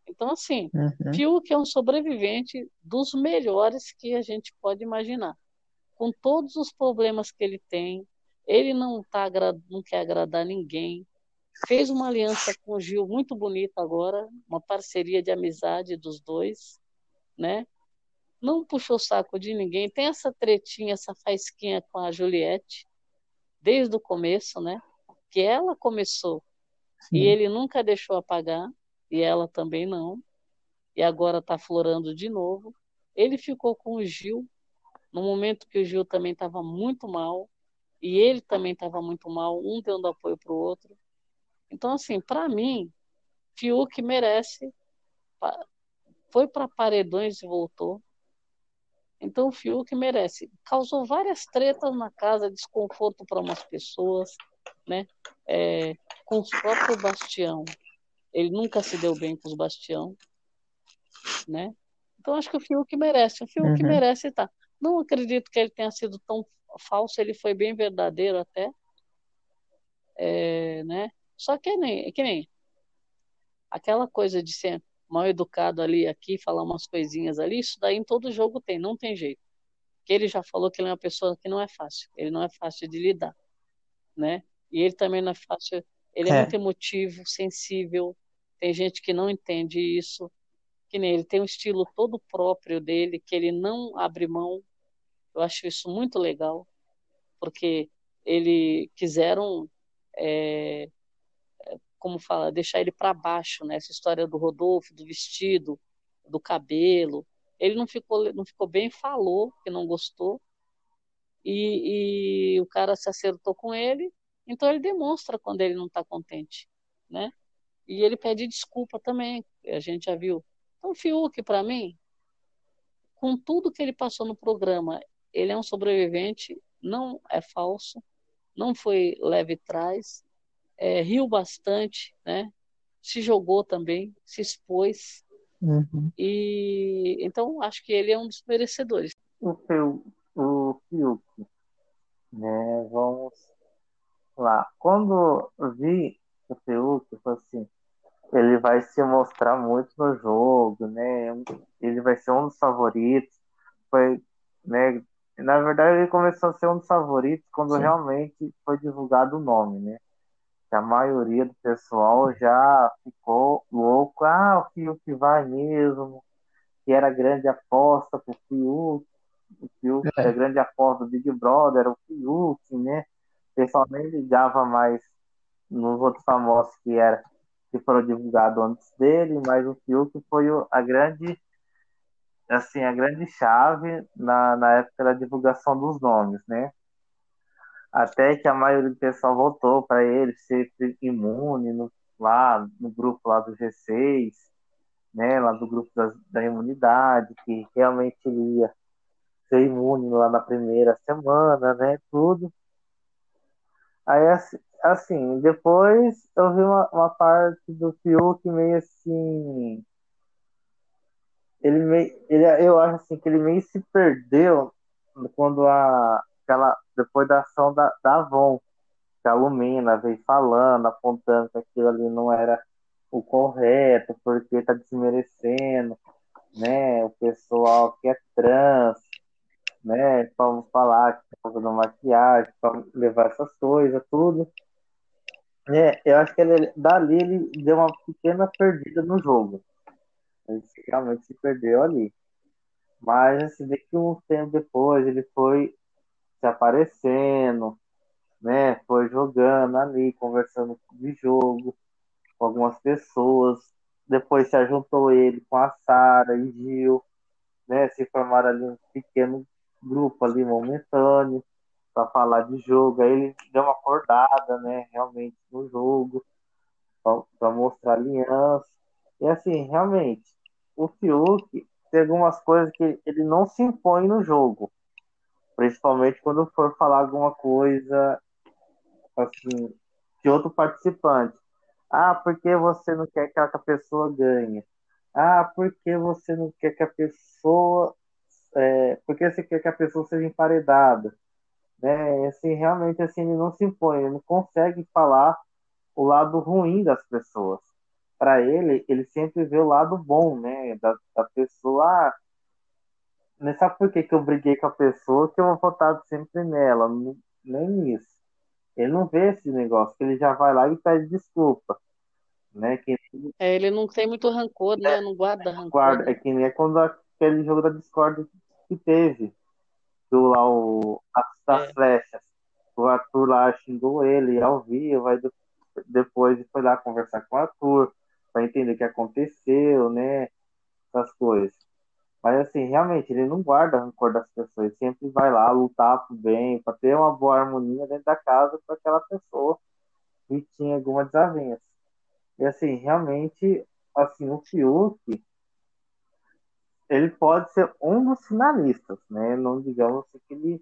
então, assim, uhum. Fiuk é um sobrevivente dos melhores que a gente pode imaginar. Com todos os problemas que ele tem, ele não, tá, não quer agradar ninguém. Fez uma aliança com o Gil muito bonita agora, uma parceria de amizade dos dois, né? Não puxou o saco de ninguém. Tem essa tretinha, essa faisquinha com a Juliette, desde o começo, né? Que ela começou Sim. e ele nunca deixou apagar e ela também não. E agora está florando de novo. Ele ficou com o Gil, no momento que o Gil também estava muito mal, e ele também estava muito mal, um dando apoio para o outro. Então, assim, para mim, Fiuk merece. Foi para paredões e voltou. Então, o Fiuk merece. Causou várias tretas na casa, desconforto para umas pessoas, né? É, com o próprio Bastião. Ele nunca se deu bem com os Bastião, né? Então acho que o Fiuk merece. O Fiuk uhum. merece estar. Tá. Não acredito que ele tenha sido tão falso. Ele foi bem verdadeiro até, é, né? Só que é nem, que nem aquela coisa de ser mal educado ali, aqui, falar umas coisinhas ali. Isso daí em todo jogo tem, não tem jeito. Que ele já falou que ele é uma pessoa que não é fácil. Ele não é fácil de lidar, né? E ele também não é fácil. Ele é, é muito emotivo, sensível, tem gente que não entende isso, que nem ele tem um estilo todo próprio dele, que ele não abre mão. Eu acho isso muito legal, porque ele quiseram é, como fala, deixar ele para baixo, né? Essa história do Rodolfo, do vestido, do cabelo. Ele não ficou, não ficou bem, falou que não gostou. E, e o cara se acertou com ele, então ele demonstra quando ele não está contente, né? E ele pede desculpa também, a gente já viu. Então, Fiuk, para mim, com tudo que ele passou no programa, ele é um sobrevivente, não é falso, não foi leve trás, é, riu bastante, né? Se jogou também, se expôs. Uhum. E então acho que ele é um dos merecedores. O seu, o Fiuk, né? Vamos lá. Quando vi o Fiuk, foi assim, ele vai se mostrar muito no jogo, né? Ele vai ser um dos favoritos. Foi, né? Na verdade, ele começou a ser um dos favoritos quando Sim. realmente foi divulgado o nome, né? Que a maioria do pessoal já ficou louco. Ah, o Fiuk vai mesmo. Que era grande aposta pro Fiuk. O Fiuk é. era grande aposta do Big Brother, era o Fiuk, né? O pessoal nem ligava mais nos outros famosos que era que foram divulgados antes dele, mas o Fiuk foi a grande assim, a grande chave na, na época da divulgação dos nomes, né? Até que a maioria do pessoal votou para ele ser imune no, lá no grupo lá do G6, né? Lá do grupo da, da imunidade, que realmente ele ia ser imune lá na primeira semana, né? Tudo. Aí, assim, depois eu vi uma, uma parte do Fiuk meio assim ele meio, ele, eu acho assim que ele meio se perdeu quando a aquela depois da ação da, da Avon, que a Lumina veio falando, apontando que aquilo ali não era o correto, porque tá desmerecendo, né, o pessoal que é trans, né, vamos falar que tá fazendo maquiagem, para levar essas coisas, tudo. É, eu acho que ele, dali ele deu uma pequena perdida no jogo. Ele realmente se perdeu ali. Mas assim, que um tempo depois ele foi se aparecendo, né? Foi jogando ali, conversando de jogo com algumas pessoas. Depois se juntou ele com a Sara e Gil, né? Se formaram ali um pequeno grupo ali momentâneo para falar de jogo. Aí ele deu uma acordada, né? Realmente no jogo para mostrar aliança. E assim, realmente, o Fiuk tem algumas coisas que ele não se impõe no jogo. Principalmente quando for falar alguma coisa assim, de outro participante. Ah, por que você não quer que a pessoa ganhe? Ah, por que você não quer que a pessoa. É, por que você quer que a pessoa seja emparedada? Né? Assim, realmente assim, ele não se impõe, ele não consegue falar o lado ruim das pessoas para ele, ele sempre vê o lado bom, né? Da, da pessoa. Ah, não sabe por que, que eu briguei com a pessoa que eu vou votar sempre nela? Nem nisso. Ele não vê esse negócio, que ele já vai lá e pede desculpa. Né? Que... É, ele não tem muito rancor, né? Não guarda rancor. Guarda, né? É que nem é quando aquele jogo da Discord que teve. Do lá, o, as, das é. flechas. O Arthur lá xingou ele ao vivo, aí depois foi lá conversar com o Arthur para entender o que aconteceu, né? Essas coisas. Mas assim, realmente, ele não guarda rancor das pessoas, ele sempre vai lá lutar pro bem, para ter uma boa harmonia dentro da casa com aquela pessoa que tinha alguma desavença. E assim, realmente, assim, o Fiuk, ele pode ser um dos finalistas, né? Não digamos que ele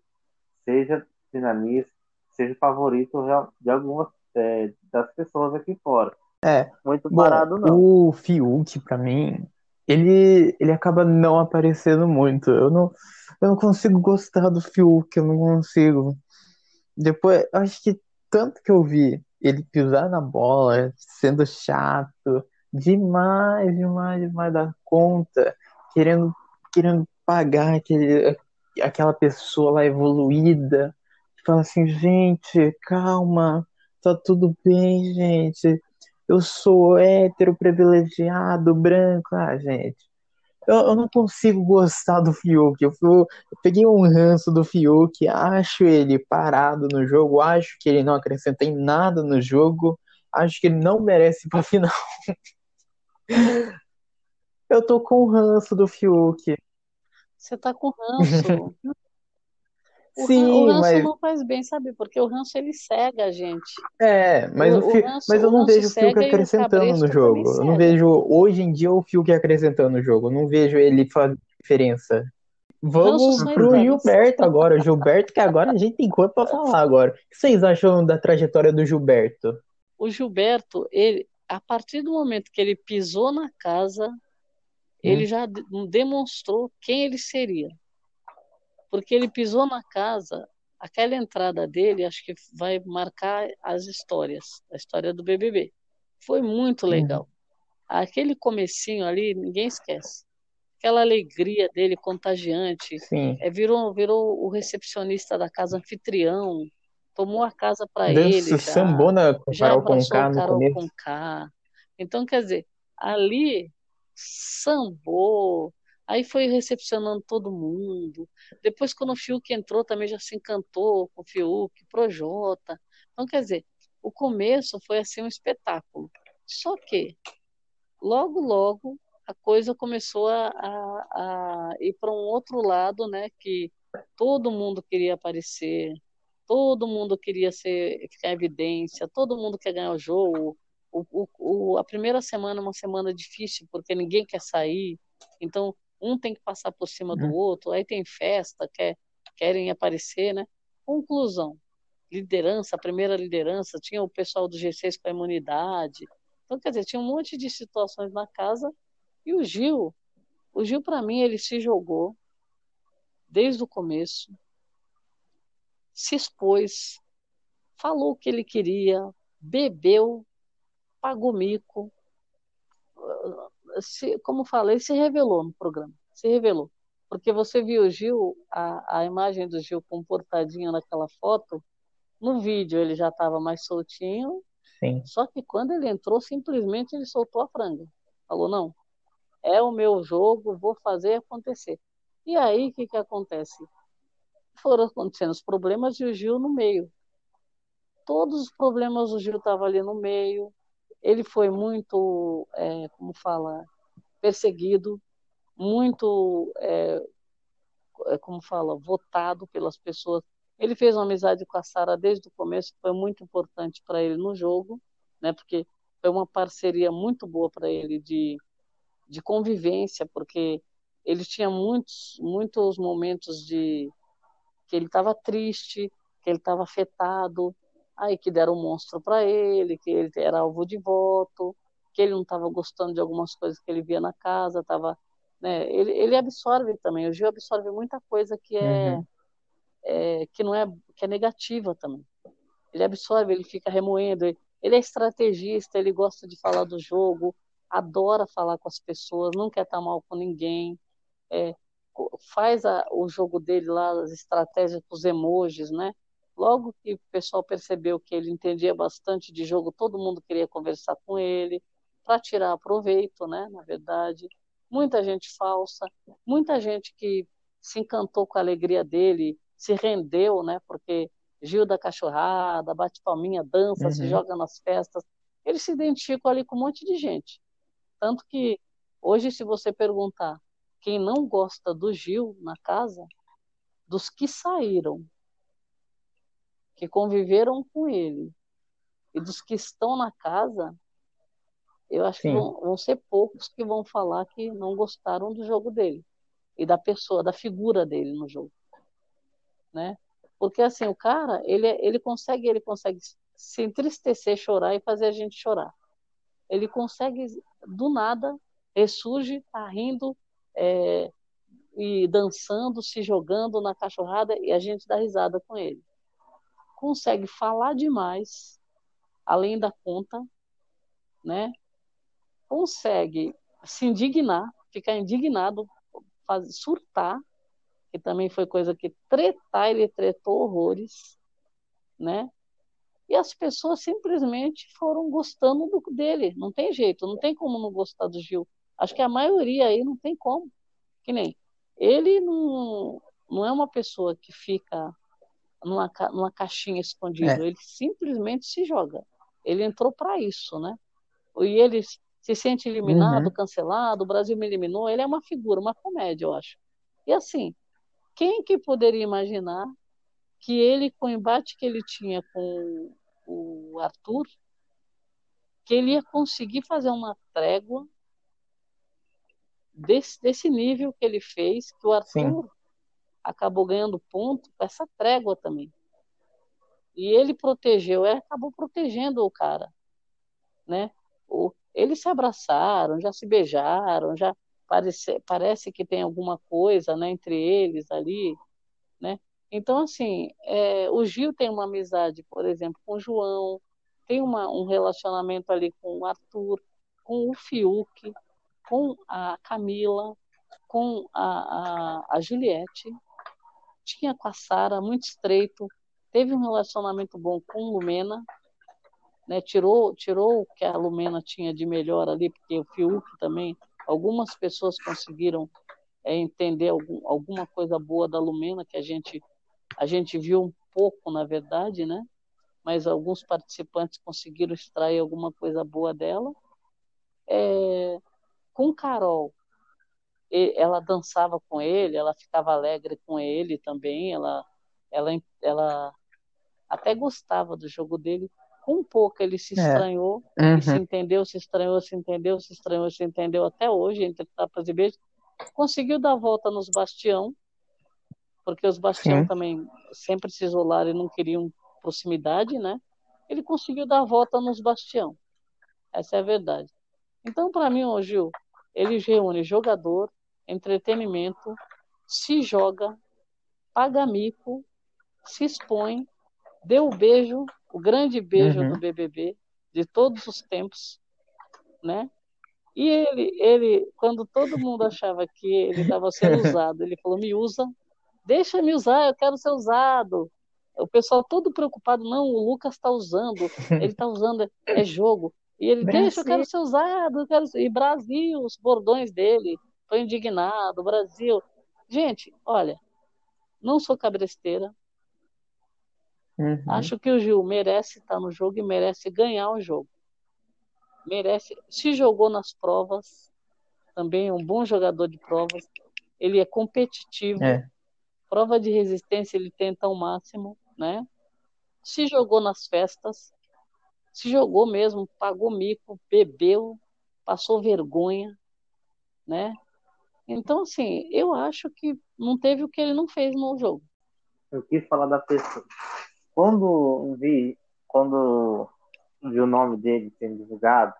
seja finalista, seja favorito de algumas é, das pessoas aqui fora. É. Muito parado, Bom, não. O Fiuk, pra mim, ele, ele acaba não aparecendo muito. Eu não, eu não consigo gostar do Fiuk, eu não consigo. Depois, acho que tanto que eu vi ele pisar na bola, sendo chato, demais, demais, demais da conta, querendo, querendo pagar aquele, aquela pessoa lá evoluída. Fala assim, gente, calma, tá tudo bem, gente eu sou hétero, privilegiado, branco. Ah, gente, eu, eu não consigo gostar do Fiuk. Eu, eu, peguei um ranço do Fiuk, acho ele parado no jogo, acho que ele não acrescenta em nada no jogo. Acho que ele não merece pra final. Eu tô com o ranço do Fiuk. Você tá com ranço. O, Sim, o ranço mas... não faz bem, sabe? Porque o ranço ele cega a gente. É, mas, o, o, o ranço, mas eu não vejo o Fiuk acrescentando no jogo. Eu não vejo hoje em dia o Fiuk acrescentando no jogo. Eu não vejo ele fazendo diferença. Vamos pro Gilberto agora. O Gilberto, que agora a gente tem coisa pra falar agora. O que vocês acham da trajetória do Gilberto? O Gilberto, ele, a partir do momento que ele pisou na casa, hum. ele já demonstrou quem ele seria porque ele pisou na casa, aquela entrada dele, acho que vai marcar as histórias, a história do BBB. Foi muito uhum. legal. Aquele comecinho ali, ninguém esquece. Aquela alegria dele contagiante. Sim. É, virou, virou o recepcionista da casa anfitrião, tomou a casa para ele. Já, sambona com já Carol com K no Carol K. Então, quer dizer, ali sambou, Aí foi recepcionando todo mundo. Depois, quando o Fiuk entrou, também já se encantou com o Fiuk, Projota. Então, quer dizer, o começo foi assim um espetáculo. Só que, logo, logo, a coisa começou a, a, a ir para um outro lado, né? Que todo mundo queria aparecer, todo mundo queria ser, ficar em evidência, todo mundo quer ganhar o jogo. O, o, o, a primeira semana é uma semana difícil, porque ninguém quer sair. Então, um tem que passar por cima do uhum. outro, aí tem festa, quer, querem aparecer, né? Conclusão, liderança, a primeira liderança, tinha o pessoal do G6 com a imunidade, então, quer dizer, tinha um monte de situações na casa, e o Gil, o Gil, para mim, ele se jogou desde o começo, se expôs, falou o que ele queria, bebeu, pagou mico, se, como falei, se revelou no programa, se revelou. Porque você viu o Gil, a, a imagem do Gil comportadinho naquela foto, no vídeo ele já estava mais soltinho, Sim. só que quando ele entrou, simplesmente ele soltou a franga. Falou, não, é o meu jogo, vou fazer acontecer. E aí, o que, que acontece? Foram acontecendo os problemas e o Gil no meio. Todos os problemas o Gil estava ali no meio, ele foi muito, é, como fala, perseguido, muito, é, é, como fala, votado pelas pessoas. Ele fez uma amizade com a Sara desde o começo, que foi muito importante para ele no jogo, né? Porque foi uma parceria muito boa para ele de, de convivência, porque ele tinha muitos, muitos momentos de que ele estava triste, que ele estava afetado, aí que deram um monstro para ele, que ele era alvo de voto, que ele não estava gostando de algumas coisas que ele via na casa, tava, né, ele, ele absorve também, o Gil absorve muita coisa que é, uhum. é, que não é que é negativa também. Ele absorve, ele fica remoendo, ele é estrategista, ele gosta de falar do jogo, adora falar com as pessoas, não quer estar mal com ninguém, é, faz a, o jogo dele lá, as estratégias com os emojis, né? Logo que o pessoal percebeu que ele entendia bastante de jogo, todo mundo queria conversar com ele para tirar proveito, né? Na verdade, muita gente falsa, muita gente que se encantou com a alegria dele, se rendeu, né? Porque Gil da cachorrada, bate palminha, dança, uhum. se joga nas festas. Ele se identificou ali com um monte de gente. Tanto que hoje, se você perguntar quem não gosta do Gil na casa, dos que saíram que conviveram com ele e dos que estão na casa, eu acho Sim. que vão, vão, ser poucos que vão falar que não gostaram do jogo dele e da pessoa, da figura dele no jogo, né? Porque assim o cara, ele ele consegue, ele consegue se entristecer, chorar e fazer a gente chorar. Ele consegue do nada ressurge, tá rindo é, e dançando, se jogando na cachorrada e a gente dá risada com ele consegue falar demais, além da conta, né? Consegue se indignar, ficar indignado, fazer, surtar, que também foi coisa que tretar, ele tretou horrores, né? E as pessoas simplesmente foram gostando do, dele, não tem jeito, não tem como não gostar do Gil. Acho que a maioria aí não tem como. Que nem ele não, não é uma pessoa que fica numa, numa caixinha escondida. É. Ele simplesmente se joga. ele entrou para isso, né? E ele se sente eliminado, uhum. cancelado, o Brasil me eliminou, ele é uma figura, uma comédia, eu acho. E assim, quem que poderia imaginar que ele, com o embate que ele tinha com o Arthur, que ele ia conseguir fazer uma trégua desse, desse nível que ele fez, que o Arthur Sim. Acabou ganhando ponto com essa trégua também. E ele protegeu, ele acabou protegendo o cara, né? O, eles se abraçaram, já se beijaram, já parece, parece que tem alguma coisa, né, entre eles ali, né? Então, assim, é, o Gil tem uma amizade, por exemplo, com o João, tem uma, um relacionamento ali com o Arthur, com o Fiuk, com a Camila, com a, a, a Juliette, tinha com a Sara, muito estreito, teve um relacionamento bom com Lumena, né, tirou, tirou o que a Lumena tinha de melhor ali, porque o Fiuk também, algumas pessoas conseguiram é, entender algum, alguma coisa boa da Lumena, que a gente, a gente viu um pouco, na verdade, né? mas alguns participantes conseguiram extrair alguma coisa boa dela. É, com Carol, ela dançava com ele, ela ficava alegre com ele também, ela, ela, ela até gostava do jogo dele. Com um pouco ele se é. estranhou, é. uhum. se entendeu, se estranhou, se entendeu, se estranhou, se entendeu até hoje, entre tapas e beijos. Conseguiu dar a volta nos Bastião, porque os Bastião Sim. também sempre se isolaram e não queriam proximidade, né? Ele conseguiu dar a volta nos Bastião. Essa é a verdade. Então, para mim, o Gil, ele reúne jogador, entretenimento, se joga, paga mico, se expõe, deu o beijo, o grande beijo uhum. do BBB de todos os tempos, né? E ele, ele, quando todo mundo achava que ele estava sendo usado, ele falou: me usa, deixa me usar, eu quero ser usado. O pessoal todo preocupado, não, o Lucas está usando, ele está usando, é jogo. E ele, Brasil. deixa, eu quero ser usado, eu quero. E Brasil, os bordões dele, tô indignado, Brasil. Gente, olha, não sou cabresteira. Uhum. Acho que o Gil merece estar no jogo e merece ganhar o jogo. Merece. Se jogou nas provas, também é um bom jogador de provas. Ele é competitivo. É. Prova de resistência ele tenta ao máximo, né? Se jogou nas festas, se jogou mesmo, pagou mico, bebeu, passou vergonha, né? Então, assim, eu acho que não teve o que ele não fez no jogo. Eu quis falar da pessoa. Quando vi, quando vi o nome dele sendo divulgado,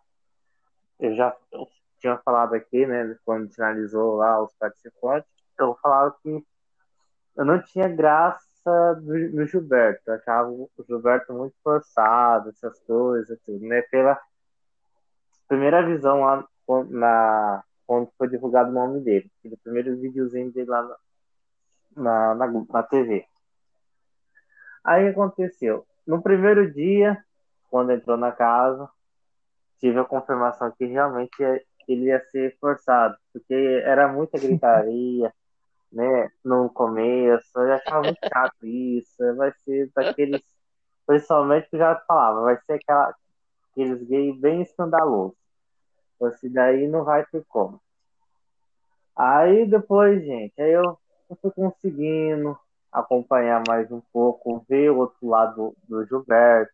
eu já eu tinha falado aqui, né, quando finalizou lá os participantes, eu falava que eu não tinha graça no Gilberto. Eu achava o Gilberto muito forçado, essas coisas, tudo, né? Pela primeira visão lá na, quando foi divulgado o nome dele. Aquele primeiro videozinho dele lá na, na, na TV. Aí aconteceu. No primeiro dia, quando entrou na casa, tive a confirmação que realmente ele ia ser forçado, porque era muita gritaria, né, no começo, eu achava muito chato isso, vai ser daqueles, principalmente que já falava, vai ser aquela, aqueles gays bem escandalosos. Esse daí não vai ter como. Aí depois, gente, aí eu, eu fui conseguindo acompanhar mais um pouco, ver o outro lado do, Gilberto,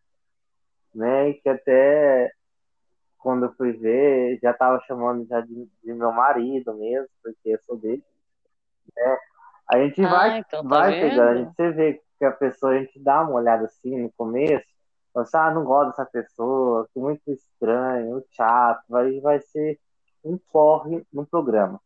né, que até quando eu fui ver, já tava chamando já de, de meu marido mesmo, porque eu sou dele. É, a gente ah, vai, então tá vai pegando, a gente você vê que a pessoa, a gente dá uma olhada assim no começo, você, ah, não gosto dessa pessoa, que muito estranho, chato, vai, vai ser um corre no programa.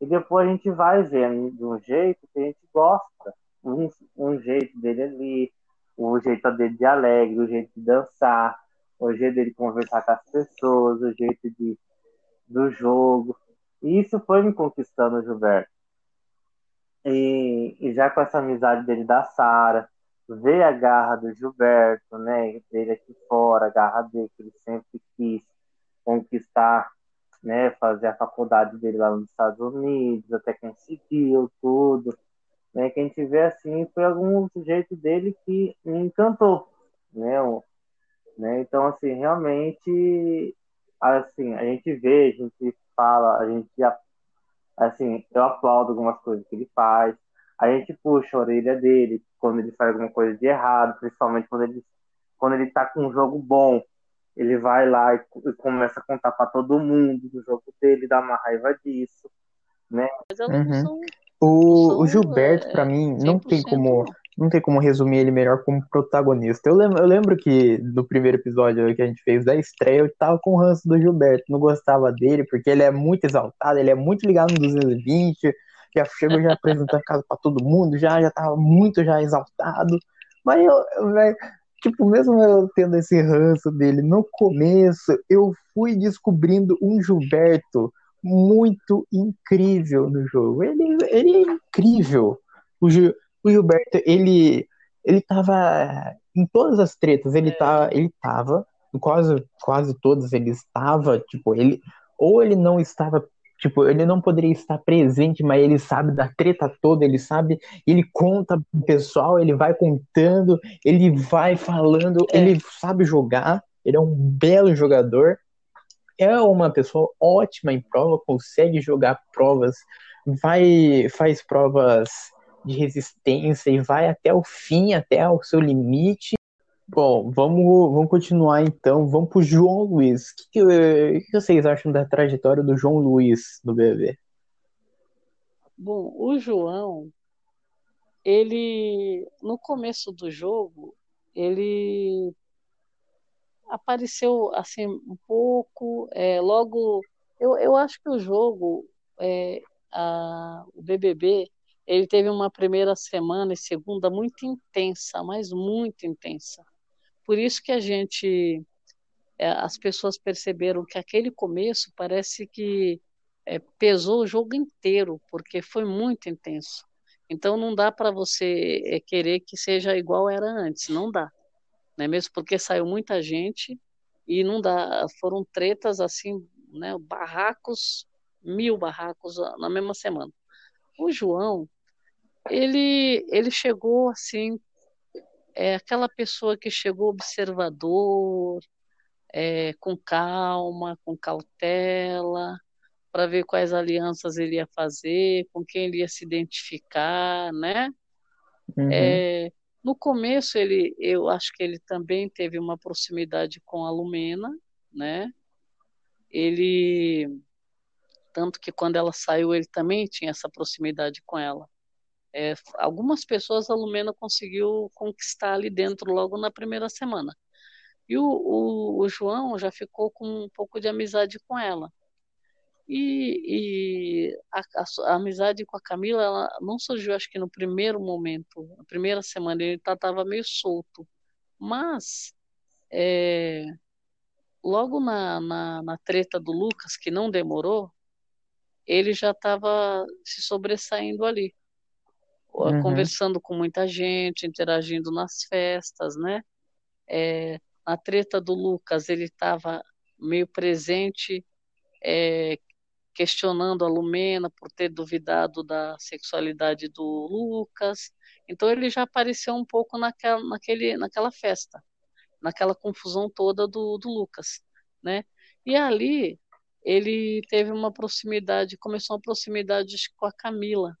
E depois a gente vai vendo de um jeito que a gente gosta, um, um jeito dele ali, o jeito dele de alegre, o jeito de dançar, o jeito dele conversar com as pessoas, o jeito de, do jogo. E isso foi me conquistando, Gilberto. E, e já com essa amizade dele da Sara, ver a garra do Gilberto, né, dele aqui fora, a garra dele que ele sempre quis conquistar, né, fazer a faculdade dele lá nos Estados Unidos, até conseguiu tudo, né, que a gente vê assim, foi algum jeito dele que me encantou, né, né? Então, assim, realmente, assim, a gente vê, a gente fala, a gente, assim, eu aplaudo algumas coisas que ele faz, a gente puxa a orelha dele quando ele faz alguma coisa de errado, principalmente quando ele, quando ele tá com um jogo bom, ele vai lá e, e começa a contar para todo mundo do jogo dele, dá uma raiva disso, né? Uhum. O, o Gilberto, é, para mim, não tem como não tem como resumir ele melhor como protagonista. Eu lembro, eu lembro que no primeiro episódio que a gente fez da estreia, eu tava com o ranço do Gilberto, não gostava dele, porque ele é muito exaltado, ele é muito ligado no 220, já chegou já apresentando a casa pra todo mundo, já, já tava muito já exaltado. Mas eu, tipo, mesmo eu tendo esse ranço dele no começo, eu fui descobrindo um Gilberto muito incrível no jogo. Ele, ele é incrível. O, Gil, o Gilberto, ele, ele tava em todas as tretas, ele, é. tá, ele tava, quase, quase todas ele estava, tipo, ele, ou ele não estava Tipo, ele não poderia estar presente, mas ele sabe da treta toda, ele sabe, ele conta pro pessoal, ele vai contando, ele vai falando, é. ele sabe jogar, ele é um belo jogador, é uma pessoa ótima em prova, consegue jogar provas, vai, faz provas de resistência e vai até o fim, até o seu limite. Bom, vamos, vamos continuar então. Vamos para o João Luiz. O que, que, que, vocês acham da trajetória do João Luiz no BB? Bom, o João, ele no começo do jogo, ele apareceu assim um pouco. É, logo, eu, eu acho que o jogo, é, a, o BBB, ele teve uma primeira semana e segunda muito intensa, mas muito intensa. Por isso que a gente, é, as pessoas perceberam que aquele começo parece que é, pesou o jogo inteiro, porque foi muito intenso. Então não dá para você é, querer que seja igual era antes, não dá. Né? Mesmo porque saiu muita gente e não dá, foram tretas assim, né? barracos, mil barracos na mesma semana. O João, ele, ele chegou assim, é aquela pessoa que chegou observador, é, com calma, com cautela, para ver quais alianças ele ia fazer, com quem ele ia se identificar, né? Uhum. É, no começo ele, eu acho que ele também teve uma proximidade com a Lumena, né? Ele tanto que quando ela saiu ele também tinha essa proximidade com ela. É, algumas pessoas a Lumena conseguiu conquistar ali dentro logo na primeira semana. E o, o, o João já ficou com um pouco de amizade com ela. E, e a, a, a, amizade com a Camila ela não surgiu, acho que no primeiro momento, na primeira semana, ele estava meio solto. Mas, é, logo na, na, na treta do Lucas, que não demorou, ele já estava se sobressaindo ali uhum. conversando com muita gente, interagindo nas festas, né? É, na treta do Lucas, ele estava meio presente, é, questionando a Lumena por ter duvidado da sexualidade do Lucas. Então ele já apareceu um pouco naquela, naquele, naquela festa, naquela confusão toda do, do Lucas, né? E ali ele teve uma proximidade, começou uma proximidade com a Camila,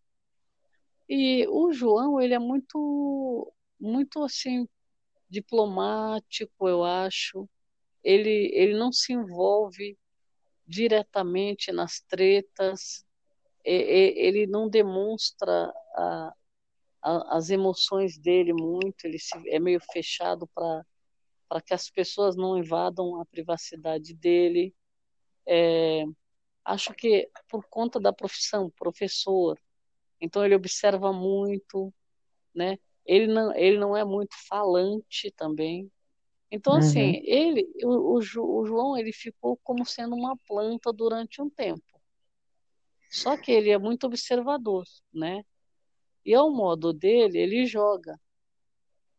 e o João, ele é muito, muito assim, diplomático, eu acho. Ele, ele não se envolve diretamente nas tretas, ele não demonstra a, a, as emoções dele muito, ele se, é meio fechado para que as pessoas não invadam a privacidade dele. É, acho que por conta da profissão, professor, então ele observa muito, né? Ele não, ele não é muito falante também. Então, assim, uhum. assim, ele, o, o, o João, ele ficou como sendo uma planta durante um tempo. Só que ele é muito observador, né? E ao modo dele, ele joga.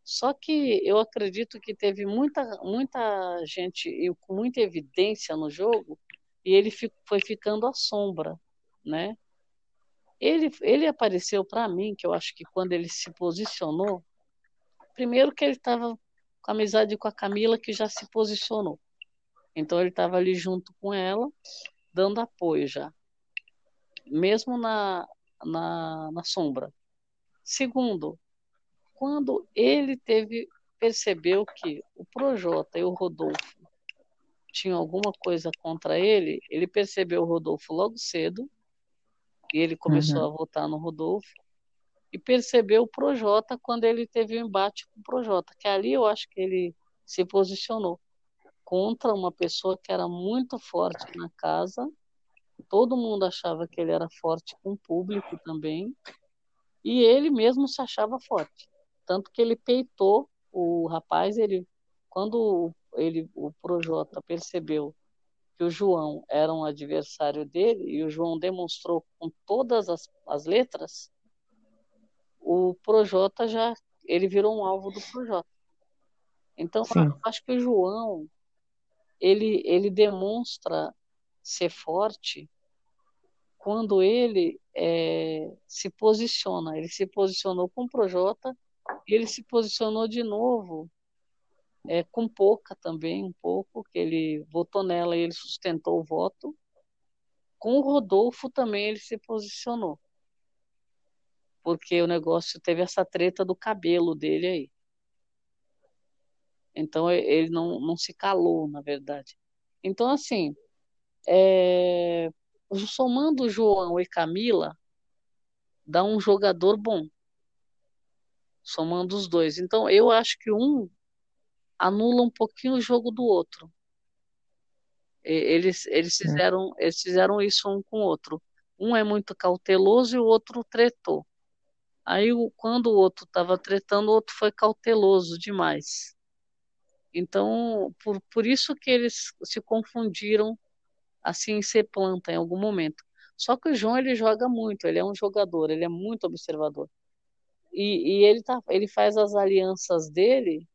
Só que eu acredito que teve muita, muita gente com muita evidência no jogo e ele foi ficando à sombra, né? Ele, ele apareceu para mim, que eu acho que quando ele se posicionou, primeiro que ele estava com amizade com a Camila, que já se posicionou. Então ele estava ali junto com ela, dando apoio já, mesmo na, na, na sombra. Segundo, quando ele teve percebeu que o Projota e o Rodolfo tinham alguma coisa contra ele, ele percebeu o Rodolfo logo cedo e ele começou uhum. a votar no Rodolfo e percebeu o Projota quando ele teve o um embate com o Projota, que ali eu acho que ele se posicionou contra uma pessoa que era muito forte na casa. Todo mundo achava que ele era forte com o público também, e ele mesmo se achava forte, tanto que ele peitou o rapaz. Ele, quando ele, o Projota percebeu que o João era um adversário dele e o João demonstrou com todas as, as letras, o Projota já ele virou um alvo do Projota. Então, acho que o João ele ele demonstra ser forte quando ele é, se posiciona. Ele se posicionou com o Projota e ele se posicionou de novo é, com pouca também, um pouco, que ele votou nela e ele sustentou o voto. Com o Rodolfo também ele se posicionou. Porque o negócio teve essa treta do cabelo dele aí. Então ele não, não se calou, na verdade. Então, assim, é... somando João e Camila, dá um jogador bom. Somando os dois. Então, eu acho que um anula um pouquinho o jogo do outro. Eles, eles, fizeram, eles fizeram isso um com o outro. Um é muito cauteloso e o outro tretou. Aí, quando o outro estava tretando, o outro foi cauteloso demais. Então, por, por isso que eles se confundiram assim em ser planta em algum momento. Só que o João ele joga muito, ele é um jogador, ele é muito observador. E, e ele, tá, ele faz as alianças dele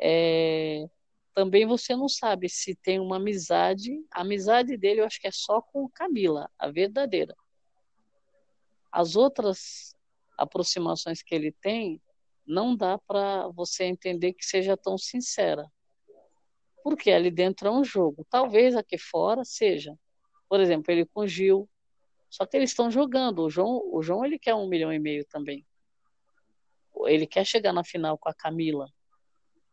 é, também você não sabe se tem uma amizade. A amizade dele eu acho que é só com Camila, a verdadeira. As outras aproximações que ele tem, não dá para você entender que seja tão sincera. Porque ali dentro é um jogo. Talvez aqui fora seja. Por exemplo, ele com Gil. Só que eles estão jogando. O João, o João ele quer um milhão e meio também. Ele quer chegar na final com a Camila.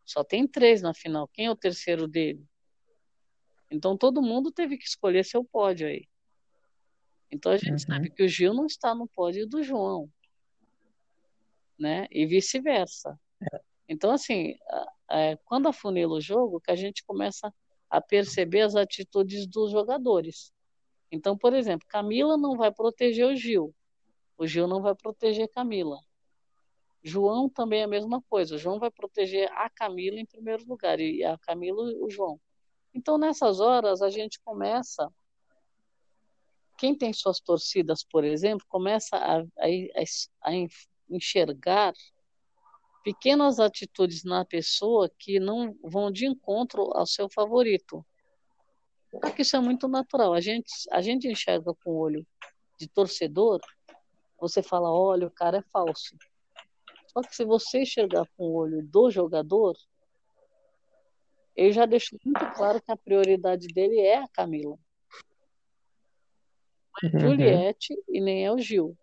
Só tem três na final. Quem é o terceiro dele? Então todo mundo teve que escolher seu pódio aí. Então a gente uhum. sabe que o Gil não está no pódio do João, né? E vice-versa. É. Então assim, é, quando afunila o jogo, que a gente começa a perceber as atitudes dos jogadores. Então, por exemplo, Camila não vai proteger o Gil, o Gil não vai proteger Camila. João também é a mesma coisa. O João vai proteger a Camila em primeiro lugar e a Camila o João. Então nessas horas a gente começa quem tem suas torcidas, por exemplo, começa a, a, a enxergar pequenas atitudes na pessoa que não vão de encontro ao seu favorito. Porque isso é muito natural. A gente, a gente enxerga com o olho de torcedor, você fala, olha, o cara é falso. Só que se você enxergar com o olho do jogador, ele já deixou muito claro que a prioridade dele é a Camila. Não é uhum. Juliette e nem é o Gil.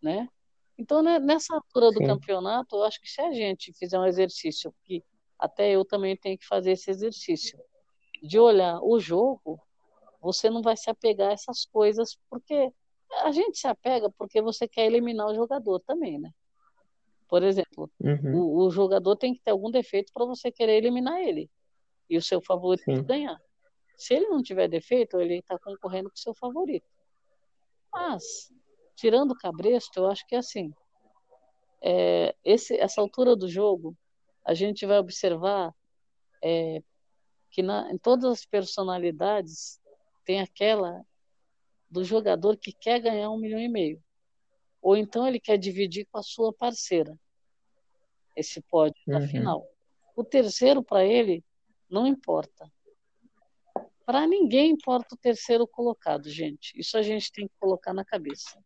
Né? Então, né, nessa altura do Sim. campeonato, eu acho que se a gente fizer um exercício, que até eu também tenho que fazer esse exercício, de olhar o jogo, você não vai se apegar a essas coisas, porque a gente se apega porque você quer eliminar o jogador também, né? Por exemplo, uhum. o, o, jogador tem que ter algum defeito para você querer eliminar ele e o seu favorito Sim. ganhar. Se ele não tiver defeito, ele está concorrendo com o seu favorito. Mas, tirando o cabresto, eu acho que é assim. É, esse, essa altura do jogo, a gente vai observar é, que na, em todas as personalidades tem aquela do jogador que quer ganhar um milhão e meio ou então ele quer dividir com a sua parceira esse pódio uhum. da final. O terceiro para ele não importa. Para ninguém importa o terceiro colocado, gente. Isso a gente tem que colocar na cabeça.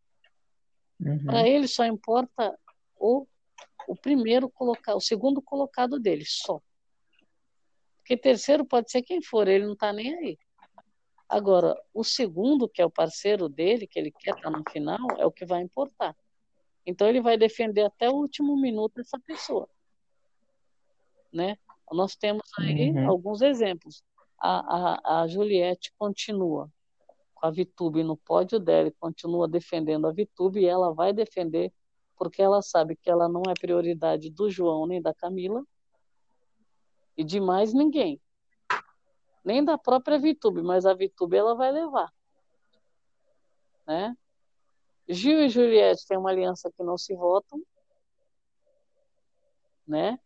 Uhum. Para ele só importa o o primeiro colocado, o segundo colocado dele, só. Porque terceiro pode ser quem for, ele não está nem aí. Agora, o segundo, que é o parceiro dele, que ele quer estar no final, é o que vai importar. Então ele vai defender até o último minuto essa pessoa. Né? Nós temos aí uhum. alguns exemplos. A, a, a Juliette continua com a Vitube no pódio dela e continua defendendo a Vitube e ela vai defender porque ela sabe que ela não é prioridade do João nem da Camila e de mais ninguém. Nem da própria Vitube, mas a Vitube ela vai levar. Né? Gil e Juliette têm uma aliança que não se votam, né?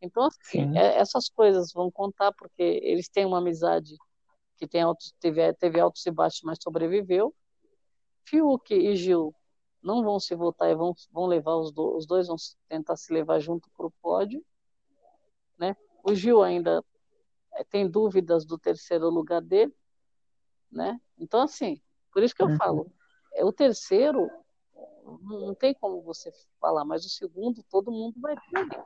Então, assim, é, essas coisas vão contar porque eles têm uma amizade que tem altos, teve, teve altos e baixos, mas sobreviveu. Fiuk e Gil não vão se votar e vão, vão levar os, do, os dois, vão tentar se levar junto para o pódio. Né? O Gil ainda tem dúvidas do terceiro lugar dele. Né? Então, assim, por isso que eu uhum. falo, é o terceiro, não tem como você falar, mas o segundo todo mundo vai ter.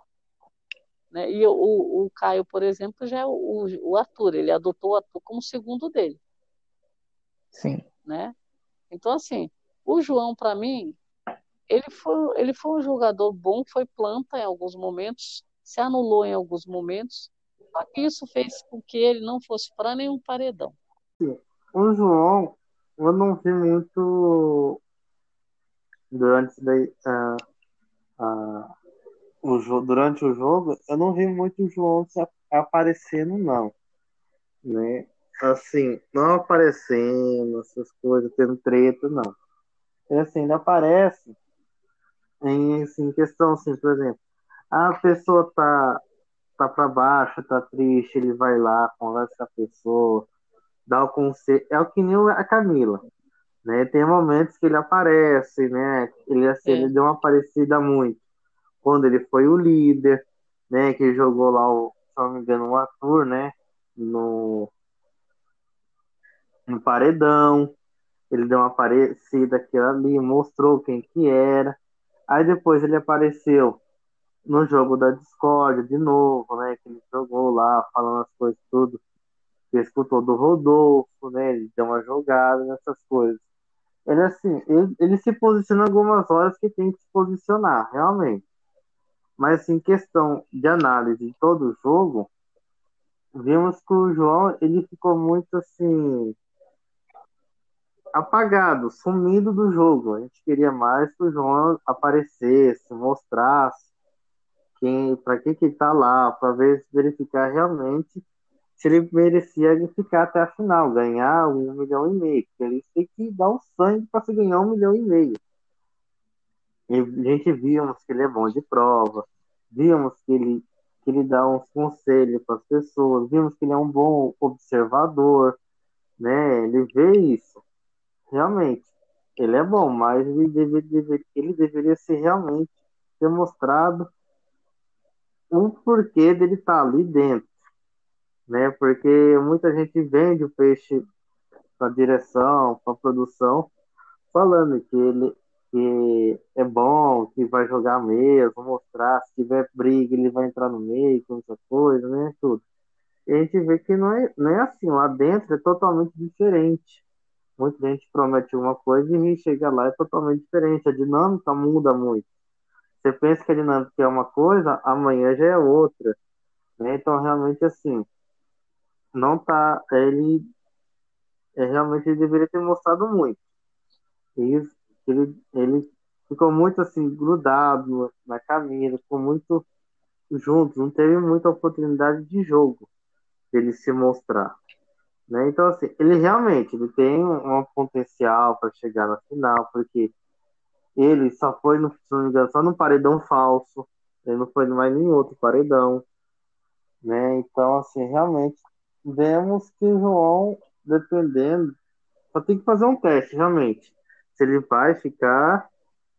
Né? E o, o Caio, por exemplo, já é o, o Arthur, ele adotou o Arthur como segundo dele. Sim. Né? Então, assim, o João, para mim, ele foi, ele foi um jogador bom, foi planta em alguns momentos, se anulou em alguns momentos, só que isso fez com que ele não fosse para nenhum paredão. O João, eu não vi muito durante daí, uh, uh, o, durante o jogo, eu não vi muito o João aparecendo, não. Né? Assim, não aparecendo, essas coisas, tendo treta, não ele assim, ele aparece em assim, questão assim, por exemplo, a pessoa tá, tá para baixo, tá triste, ele vai lá, conversa com a pessoa, dá o conselho. É o que nem a Camila. Né? Tem momentos que ele aparece, né? Ele, assim, ele deu uma aparecida muito. Quando ele foi o líder, né? Que jogou lá, o, se não me engano, o Arthur, né? No, no paredão ele deu uma aparecida aqui ali, mostrou quem que era. Aí depois ele apareceu no jogo da Discord de novo, né? Que ele jogou lá, falando as coisas tudo. Que escutou do Rodolfo, né? Ele deu uma jogada nessas coisas. Ele assim, ele, ele se posiciona algumas horas que tem que se posicionar, realmente. Mas assim, questão de análise de todo o jogo, vimos que o João ele ficou muito assim apagado, sumido do jogo. A gente queria mais que o João aparecesse, mostrasse quem, para que que tá lá, para ver verificar realmente se ele merecia ficar até a final, ganhar um milhão e meio. Porque ele tem que dar um sangue para se ganhar um milhão e meio. E a gente vimos que ele é bom de prova, vimos que ele que ele dá uns conselhos para as pessoas, vimos que ele é um bom observador, né? Ele vê isso realmente, ele é bom, mas ele, deve, deve, ele deveria ser realmente demonstrado o porquê dele estar tá ali dentro, né? Porque muita gente vende o peixe para direção, para produção, falando que ele que é bom, que vai jogar mesmo, mostrar, se tiver briga, ele vai entrar no meio, com essa coisa, né? Tudo. E a gente vê que não é, não é assim, lá dentro é totalmente diferente muita gente promete uma coisa e chega lá é totalmente diferente. A dinâmica muda muito. Você pensa que a dinâmica é uma coisa, amanhã já é outra. Né? Então, realmente, assim, não tá. Ele é, realmente ele deveria ter mostrado muito. Isso, ele, ele ficou muito assim, grudado na camisa, ficou muito junto, não teve muita oportunidade de jogo dele se mostrar. Né? Então, assim, ele realmente ele tem um potencial para chegar na final, porque ele só foi, no, se não me engano, só no paredão falso, ele não foi mais nenhum outro paredão. Né? Então, assim, realmente, vemos que o João, dependendo, só tem que fazer um teste, realmente, se ele vai ficar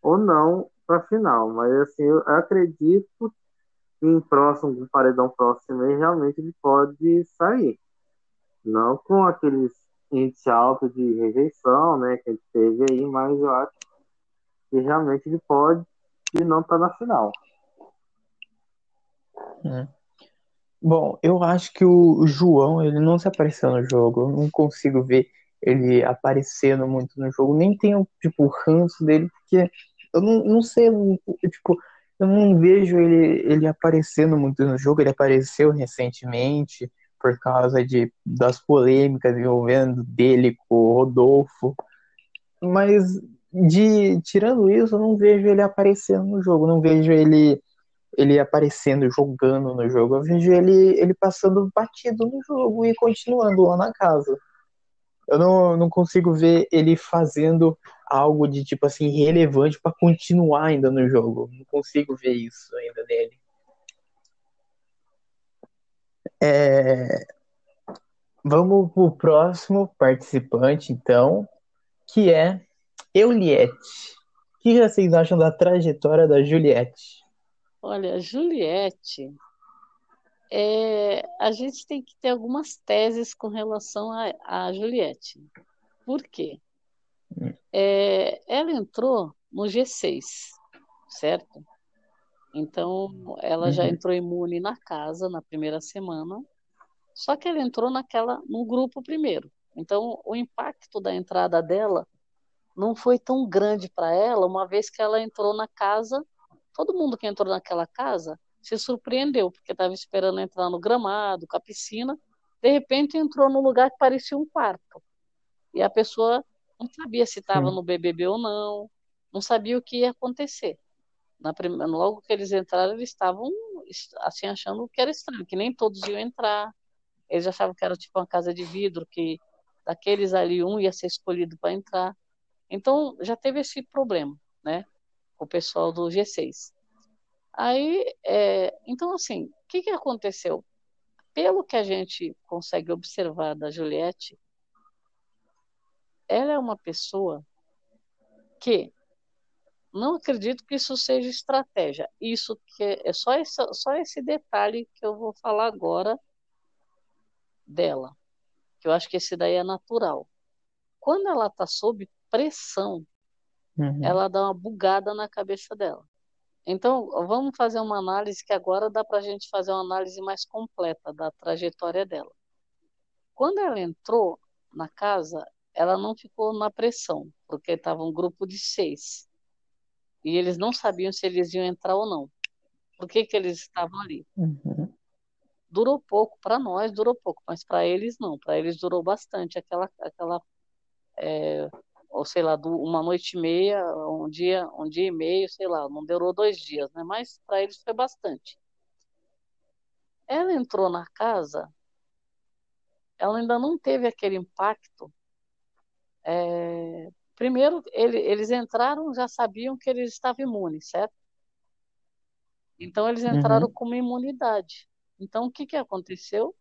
ou não para final. Mas, assim, eu acredito que em próximo, um paredão próximo, realmente ele pode sair. Não com aqueles índice alto de rejeição, né, que a gente teve aí, mas eu acho que realmente ele pode e não tá na final. Hum. Bom, eu acho que o João, ele não se apareceu no jogo. Eu não consigo ver ele aparecendo muito no jogo. Nem tenho, tipo, o ranço dele, porque eu não, não sei, eu, tipo, eu não vejo ele, ele aparecendo muito no jogo. Ele apareceu recentemente por causa de, das polêmicas envolvendo dele com o Rodolfo. Mas de tirando isso, eu não vejo ele aparecendo no jogo, não vejo ele ele aparecendo, jogando no jogo. Eu vejo ele, ele passando batido no jogo e continuando lá na casa. Eu não, não consigo ver ele fazendo algo de tipo assim relevante para continuar ainda no jogo. Não consigo ver isso ainda nele. É... Vamos pro próximo participante, então, que é Euliette. O que vocês acham da trajetória da Juliette? Olha, Juliette, é, a gente tem que ter algumas teses com relação a, a Juliette. Por quê? Hum. É, ela entrou no G6, certo? Então, ela já uhum. entrou imune na casa na primeira semana, só que ela entrou naquela no grupo primeiro. Então, o impacto da entrada dela não foi tão grande para ela, uma vez que ela entrou na casa, todo mundo que entrou naquela casa se surpreendeu, porque estava esperando entrar no gramado, com a piscina, de repente entrou num lugar que parecia um quarto. E a pessoa não sabia se estava no BBB ou não, não sabia o que ia acontecer. Na primeira, logo que eles entraram, eles estavam assim achando que era estranho, que nem todos iam entrar. Eles achavam que era tipo uma casa de vidro, que daqueles ali um ia ser escolhido para entrar. Então, já teve esse problema, né? Com o pessoal do G6. Aí, é, então, assim, o que, que aconteceu? Pelo que a gente consegue observar da Juliette, ela é uma pessoa que não acredito que isso seja estratégia. Isso que é, só esse, só esse detalhe que eu vou falar agora dela, que eu acho que esse daí é natural. Quando ela está sob pressão, uhum. ela dá uma bugada na cabeça dela. Então, vamos fazer uma análise que agora dá para a gente fazer uma análise mais completa da trajetória dela. Quando ela entrou na casa, ela não ficou na pressão, porque estava um grupo de seis. E eles não sabiam se eles iam entrar ou não. Por que, que eles estavam ali? Uhum. Durou pouco, para nós durou pouco, mas para eles não. Para eles durou bastante aquela, aquela é, ou sei lá, uma noite e meia, um dia, um dia e meio, sei lá, não durou dois dias, né? Mas para eles foi bastante. Ela entrou na casa, ela ainda não teve aquele impacto. É, primeiro, ele, eles entraram, já sabiam que eles estavam imunes, certo? Então eles entraram uhum. com uma imunidade. Então o que que aconteceu?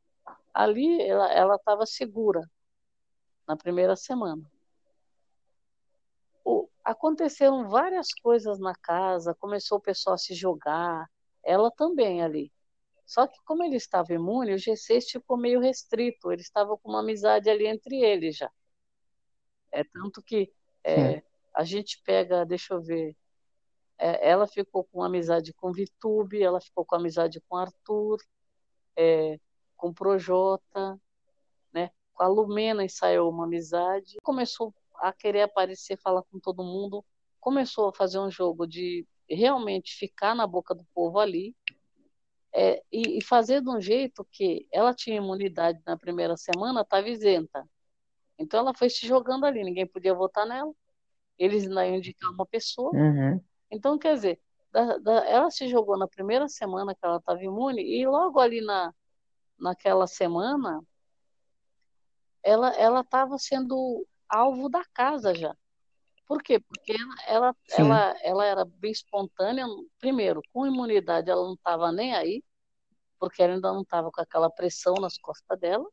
Ali ela estava segura na primeira semana aconteceram várias coisas na casa, começou o pessoal a se jogar, ela também ali. Só que como ele estava imune, o G6 ficou meio restrito, ele estava com uma amizade ali entre eles já. É tanto que é, a gente pega, deixa eu ver, é, ela ficou com amizade com Vitube, ela ficou com amizade com Arthur, é, com Projota, né? Com a Lumena ensaiou uma amizade. Começou a querer aparecer, falar com todo mundo, começou a fazer um jogo de realmente ficar na boca do povo ali é, e, e, fazer de um jeito que ela tinha imunidade na primeira semana, estava isenta. Então ela foi se jogando ali, ninguém podia votar nela, eles ainda iam indicar uma pessoa. Uhum. Então, quer dizer, da, da, ela se jogou na primeira semana que ela estava imune e logo ali na, naquela semana ela estava sendo alvo da casa já. Por quê? Porque ela, ela, ela, ela era bem espontânea. Primeiro, com imunidade, ela não estava nem aí, porque ela ainda não estava com aquela pressão nas costas dela.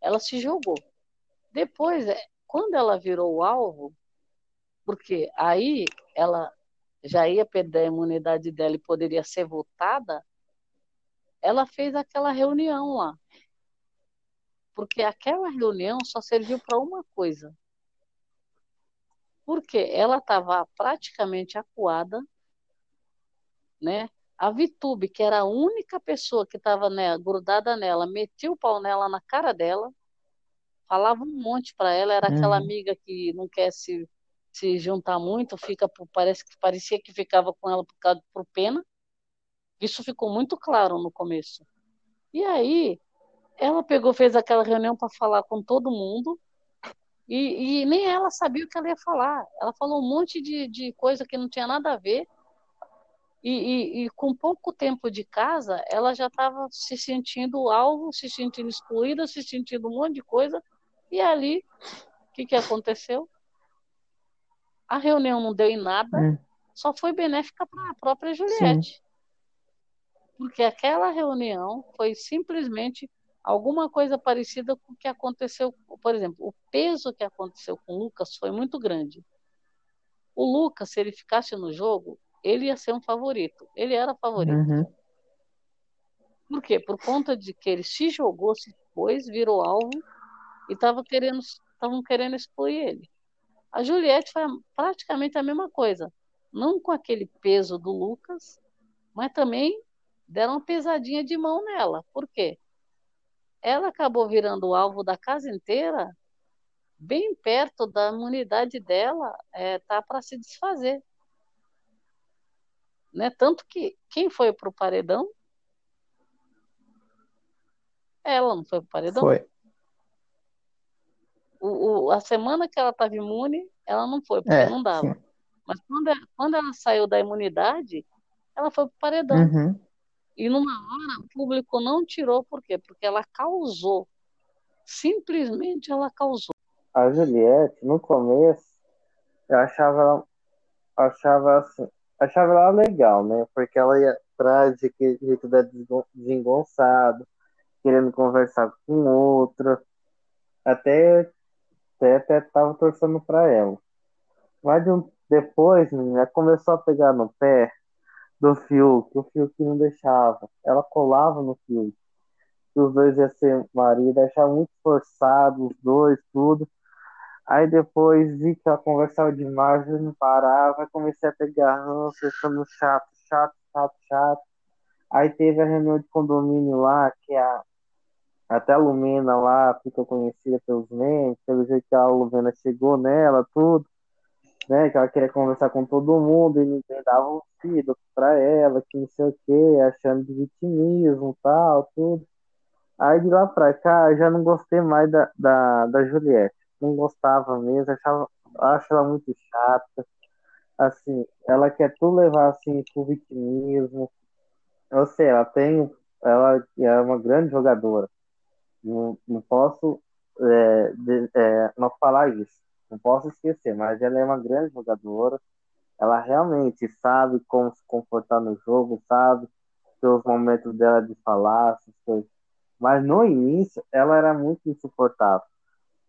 Ela se jogou. Depois, é, quando ela virou o alvo, porque aí ela já ia perder a imunidade dela e poderia ser votada, ela fez aquela reunião lá. Porque aquela reunião só serviu para uma coisa: porque ela estava praticamente acuada, né? A Vitube, que era a única pessoa que estava né, grudada nela, metia o pau nela na cara dela, falava um monte para ela, era aquela uhum. amiga que não quer se, se juntar muito, fica parece que parecia que ficava com ela por causa por pena. Isso ficou muito claro no começo. E aí, ela pegou, fez aquela reunião para falar com todo mundo, e, e, nem ela sabia o que ela ia falar. Ela falou um monte de, de coisa que não tinha nada a ver. E, e, e com pouco tempo de casa, ela já estava se sentindo alvo, se sentindo excluída, se sentindo um monte de coisa. E ali, o que, que aconteceu? A reunião não deu em nada, hum. só foi benéfica para a própria Juliette. Sim. Porque aquela reunião foi simplesmente alguma coisa parecida com o que aconteceu, por exemplo, o peso que aconteceu com o Lucas foi muito grande. O Lucas, se ele ficasse no jogo, ele ia ser um favorito. Ele era favorito. Uhum. Por quê? Por conta de que ele se jogou, se pôs, virou alvo e estavam querendo, estavam querendo excluir ele. A Juliette foi praticamente a mesma coisa. Não com aquele peso do Lucas, mas também deram uma pesadinha de mão nela. Por quê? Ela acabou virando o alvo da casa inteira, bem perto da imunidade dela, é, tá para se desfazer. Né? Tanto que quem foi para o paredão? Ela não foi para o paredão? Foi. O, o, a semana que ela estava imune, ela não foi, porque é, não dava. Sim. Mas quando ela, quando ela saiu da imunidade, ela foi para o paredão. Uhum. E numa hora o público não tirou, por quê? Porque ela causou. Simplesmente ela causou. A Juliette, no começo, eu achava ela, achava assim, achava ela legal, né? Porque ela ia atrás de que jeito da desengonçado, querendo conversar com outra. Até até, até tava torcendo para ela. Mas de depois, menina, começou a pegar no pé do Fiuk, o Fiuk não deixava. Ela colava no Fiuk. Os dois iam ser marido, achava muito forçado, os dois, tudo. Aí depois vi que ela conversava demais, eu não parava, comecei a pegar ranço, ficando chato, chato, chato, chato. Aí teve a reunião de condomínio lá, que a, até a Lumena lá ficou conhecida pelos memes, pelo jeito que a Lumena chegou nela, tudo né? Que ela queria conversar com todo mundo e ninguém dava ouvido pra ela, que não sei o que, achando de vitimismo tal, tudo. Aí de lá pra cá eu já não gostei mais da, da, da Juliette. Não gostava mesmo, achava, acho ela muito chata. Assim, ela quer tudo levar assim pro vitimismo. Eu sei, ela tem. Ela é uma grande jogadora. Não, não posso é, de, é, não falar isso não posso esquecer, mas ela é uma grande jogadora. Ela realmente sabe como se comportar no jogo, sabe os momentos dela de falar, essas coisas. Mas no início, ela era muito insuportável.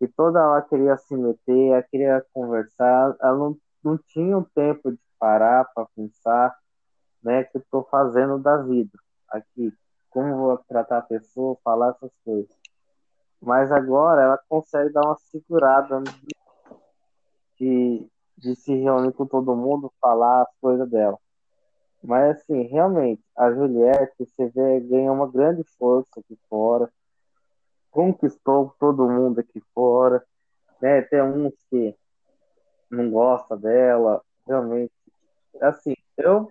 E toda ela queria se meter, ela queria conversar, ela não, não tinha um tempo de parar para pensar, né, que eu estou fazendo da vida aqui, como vou tratar a pessoa, falar essas coisas. Mas agora ela consegue dar uma segurada de, de se reunir com todo mundo, falar as coisas dela. Mas, assim, realmente, a Juliette, você vê, ganhou uma grande força aqui fora, conquistou todo mundo aqui fora, né? Tem uns que não gostam dela, realmente. Assim, eu,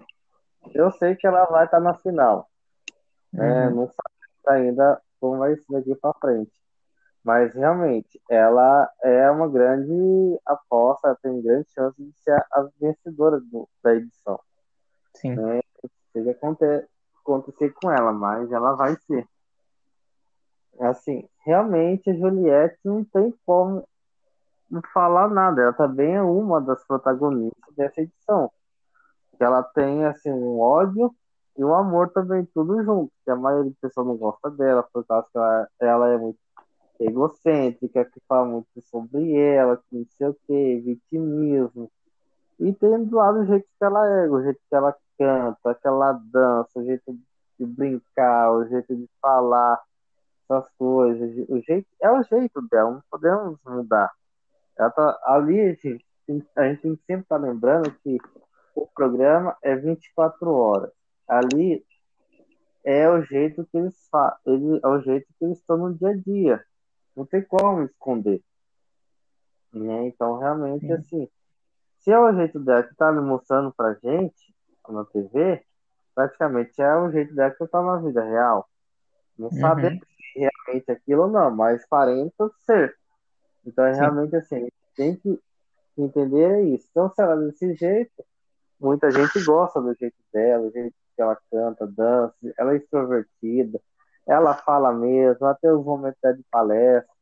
eu sei que ela vai estar na final. Né? Uhum. Não sabe ainda como vai ser daqui para frente. Mas realmente, ela é uma grande aposta, tem grande chance de ser a vencedora do, da edição. Sim. É, seja acontecer, acontecer com ela, mas ela vai ser. Assim, realmente a Juliette não tem como falar nada. Ela também é uma das protagonistas dessa edição. Ela tem assim um ódio e um amor também tudo junto. Que a maioria das pessoas não gosta dela por causa que ela, ela é muito egocêntrica, que fala muito sobre ela, que não sei o que, vitimismo. E tem do lado o jeito que ela é, o jeito que ela canta, que ela dança, o jeito de brincar, o jeito de falar essas coisas. O jeito, é o jeito dela, não podemos mudar. Ela tá, ali, a gente, a gente sempre tá lembrando que o programa é 24 horas. ali é o jeito que eles fa ele, é o jeito que eles estão no dia a dia. Não tem como esconder. Né? Então, realmente, Sim. assim, se é o jeito dela que tá me mostrando pra gente na TV, praticamente é o jeito dela que eu tá na vida real. Não uhum. sabemos se realmente aquilo ou não, mas parenta ser. Então, é realmente assim, tem que entender isso. Então, se ela é desse jeito, muita gente gosta do jeito dela, do jeito que ela canta, dança, ela é extrovertida, ela fala mesmo, até os momentos de palestra.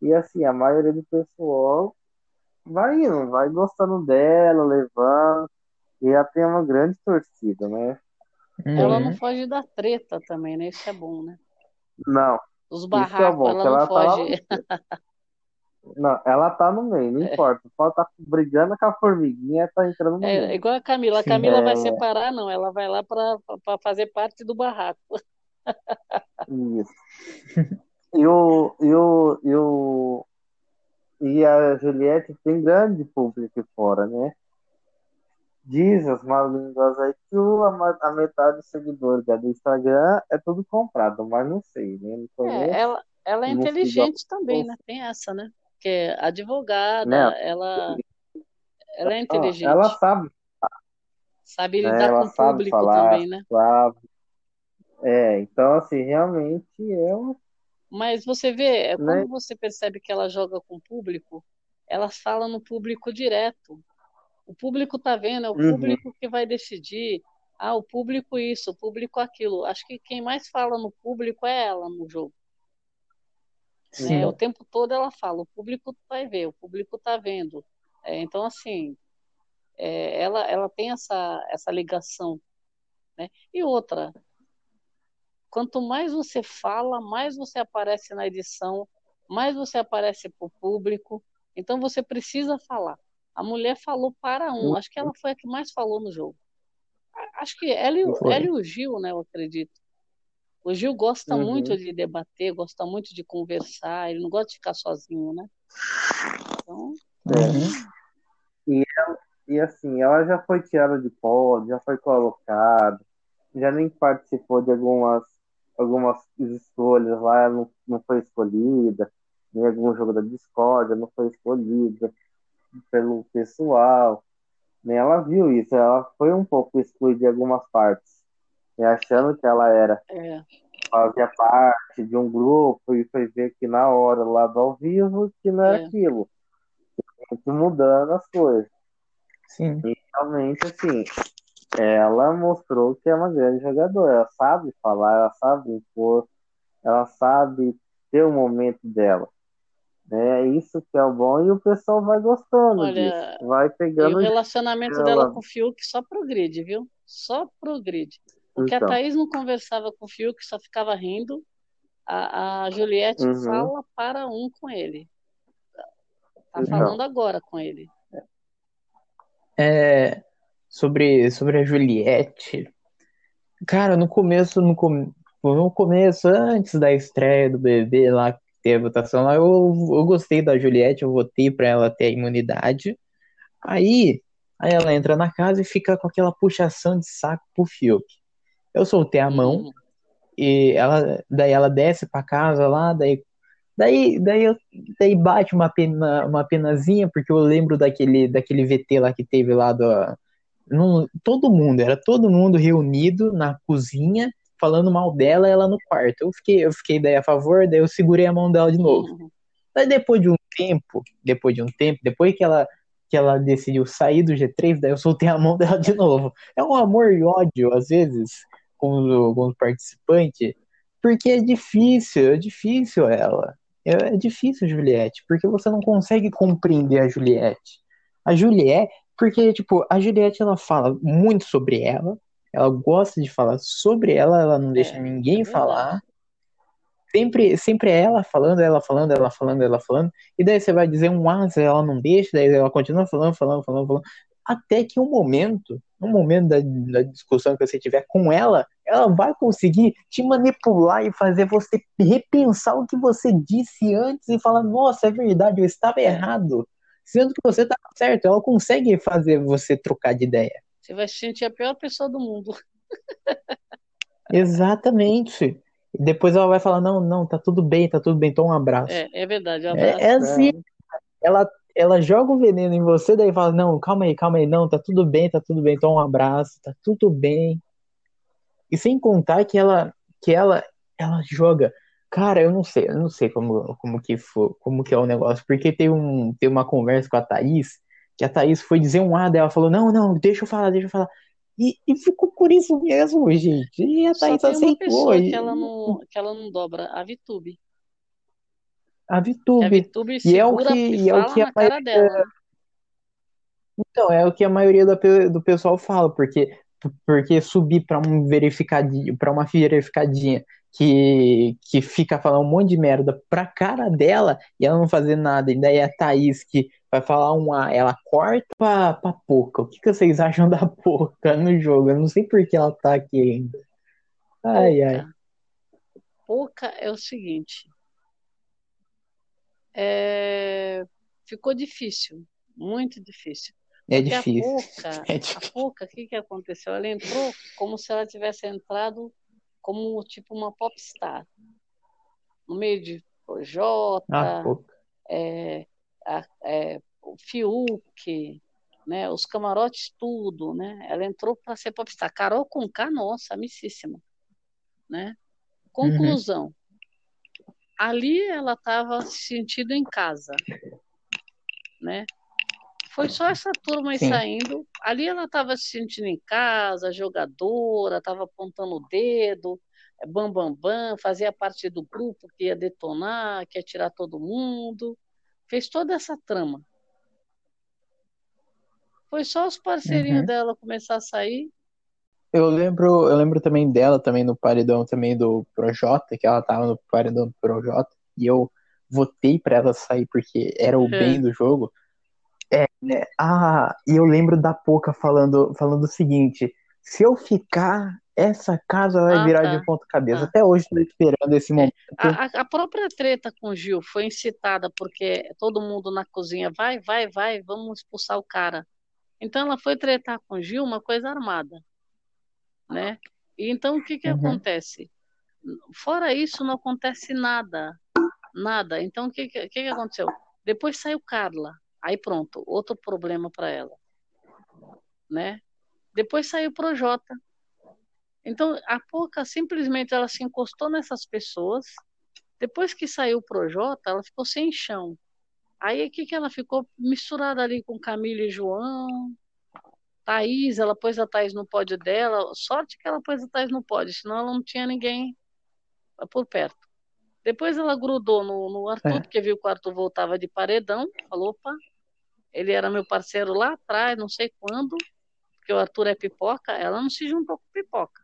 E assim, a maioria do pessoal vai indo, vai gostando dela, levando. E ela tem uma grande torcida, né? Ela não foge da treta também, né? Isso é bom, né? Não. Os barracos, é bom, ela não ela tá foge. Tá não, ela tá no meio, não é. importa. Pode tá brigando com a formiguinha, tá entrando no é, meio. Igual a Camila. A Camila é... vai separar, não. Ela vai lá para fazer parte do barraco. Isso. E o, e o, e o, e a Juliette tem grande público fora, né? Diz as más línguas aí que a, metade dos seguidores do Instagram é tudo comprado, mas não sei, né? Não conheço, é, ela, ela é inteligente também, né? Tem essa, né? Que é advogada, ela, ela é inteligente. Ela sabe. Sabe né? lidar com o público falar, também, né? Sabe. É, então, assim, realmente é uma mas você vê, é quando né? você percebe que ela joga com o público, ela fala no público direto. O público tá vendo, é o uhum. público que vai decidir. Ah, o público isso, o público aquilo. Acho que quem mais fala no público é ela no jogo. Né? O tempo todo ela fala, o público vai ver, o público tá vendo. É, então, assim, é, ela, ela tem essa, essa ligação. Né? E outra, Quanto mais você fala, mais você aparece na edição, mais você aparece para o público. Então você precisa falar. A mulher falou para um, acho que ela foi a que mais falou no jogo. Acho que ela, ela e o Gil, né, eu acredito. O Gil gosta uhum. muito de debater, gosta muito de conversar, ele não gosta de ficar sozinho, né? Então... É. E, ela, e assim, ela já foi tirada de pódio, já foi colocada, já nem participou de algumas algumas escolhas lá não, não foi escolhida, em algum jogo da Discord não foi escolhida pelo pessoal. Nem ela viu isso, ela foi um pouco excluída de algumas partes, né, achando que ela era é. fazia parte de um grupo e foi ver que na hora lá do ao vivo que não era é. aquilo. Mudando as coisas. Sim. E realmente, assim, ela mostrou que é uma grande jogadora. Ela sabe falar, ela sabe impor, ela sabe ter o momento dela. Né? É isso que é o bom e o pessoal vai gostando Olha, disso. Vai pegando. E o relacionamento dela com o Fiuk só progride, viu? Só progride. Porque então. a Thaís não conversava com o Fiuk, só ficava rindo. A, a Juliette uhum. fala para um com ele. Tá falando agora com ele. É, sobre, sobre a Juliette. Cara, no começo, no, com, no começo, antes da estreia do bebê lá, que teve a votação lá, eu, eu gostei da Juliette, eu votei pra ela ter a imunidade. Aí, aí ela entra na casa e fica com aquela puxação de saco pro Fiuk. Eu soltei a mão uhum. e ela, daí ela desce pra casa lá, daí Daí, daí, eu, daí bate uma, pena, uma penazinha, porque eu lembro daquele, daquele VT lá que teve lá do, não, todo mundo, era todo mundo reunido na cozinha, falando mal dela, ela no quarto. Eu fiquei, eu fiquei daí a favor, daí eu segurei a mão dela de novo. Uhum. Daí depois de um tempo, depois de um tempo, depois que ela que ela decidiu sair do G3, daí eu soltei a mão dela de novo. É um amor e ódio, às vezes, com os participantes, porque é difícil, é difícil ela. É, é difícil, Juliette, porque você não consegue compreender a Juliette. A Juliette, porque, tipo, a Juliette, ela fala muito sobre ela, ela gosta de falar sobre ela, ela não deixa é, ninguém é falar. Sempre, sempre é ela falando, ela falando, ela falando, ela falando. E daí você vai dizer um asa, ela não deixa, daí ela continua falando, falando, falando, falando. Até que um momento, um momento da, da discussão que você tiver com ela, ela vai conseguir te manipular e fazer você repensar o que você disse antes e falar, nossa, é verdade, eu estava errado sendo que você tá certo, ela consegue fazer você trocar de ideia. Você vai se sentir a pior pessoa do mundo. Exatamente. Depois ela vai falar, não, não, tá tudo bem, tá tudo bem, toma um abraço. É, é verdade, um abraço. É, é assim, ela, ela joga o veneno em você, daí fala, não, calma aí, calma aí, não, tá tudo bem, tá tudo bem, toma um abraço, tá tudo bem. E sem contar que ela, que ela, ela joga, cara, eu não sei, eu não sei como, como que como que é o negócio, porque tem um, tem uma conversa com a Thaís, que a Thaís foi dizer um A, daí ela falou, não, não, deixa eu falar, deixa eu falar. E, e ficou por isso mesmo, gente. E a Thaís Só tem uma aceitou. pessoa que ela não, que ela não dobra, a Vitube. A Vitube. A Vitube e é o que, e é o que a maioria... dela. Então, é o que a maioria do, do pessoal fala, porque porque subir para um verificadinho, para uma verificadinha que, que fica falando um monte de merda pra cara dela e ela não fazer nada, e daí a Thaís que vai falar um A, ela corta pra, pra Poca. O que, que vocês acham da Poca no jogo? Eu não sei por que ela tá aqui ainda. Ai, Poca. ai. Poca é o seguinte. É... Ficou difícil, muito difícil. É difícil. A Poca, é difícil. a Poca, o que, que aconteceu? Ela entrou como se ela tivesse entrado como tipo uma popstar. No meio de Projota, ah, é, é, o Fiuk, né, os camarotes, tudo, né? Ela entrou para ser popstar. Carol com K, nossa, amicíssima, né? Conclusão. Uhum. Ali ela estava se sentindo em casa, né? Foi só essa turma aí Sim. saindo. Ali ela estava se sentindo em casa, jogadora, estava apontando o dedo, bam, bam, bam, fazia parte do grupo que ia detonar, que ia tirar todo mundo. Fez toda essa trama. Foi só os parceirinhos uhum. dela começar a sair. Eu lembro, eu lembro também dela, também no paredão também do Projota, que ela tava no paredão do Projota, e eu votei para ela sair porque era o uhum. bem do jogo. É, né? Ah, e eu lembro da Poca falando, falando o seguinte: se eu ficar, essa casa vai ah, virar tá. de ponta cabeça. Ah. Até hoje estou esperando esse momento. A, a, própria treta com o Gil foi incitada porque todo mundo na cozinha vai, vai, vai, vamos expulsar o cara. Então ela foi tretar com o Gil, uma coisa armada, né? E então o que que uhum. acontece? Fora isso não acontece nada, nada. Então o que que, que que aconteceu? Depois saiu Carla. Aí pronto, outro problema para ela, né? Depois saiu o Projota. Então, a Pouca simplesmente ela se encostou nessas pessoas. Depois que saiu o Projota, ela ficou sem chão. Aí o que, que ela ficou misturada ali com Camila e João. Thaís, ela pôs a Thaís no pódio dela. Sorte que ela pôs a Thaís no pódio, senão ela não tinha ninguém por perto. Depois ela grudou no, no Arthur, é. porque viu que o Arthur voltava de paredão. Falou, opa, ele era meu parceiro lá atrás, não sei quando, porque o Arthur é pipoca, ela não se juntou com pipoca.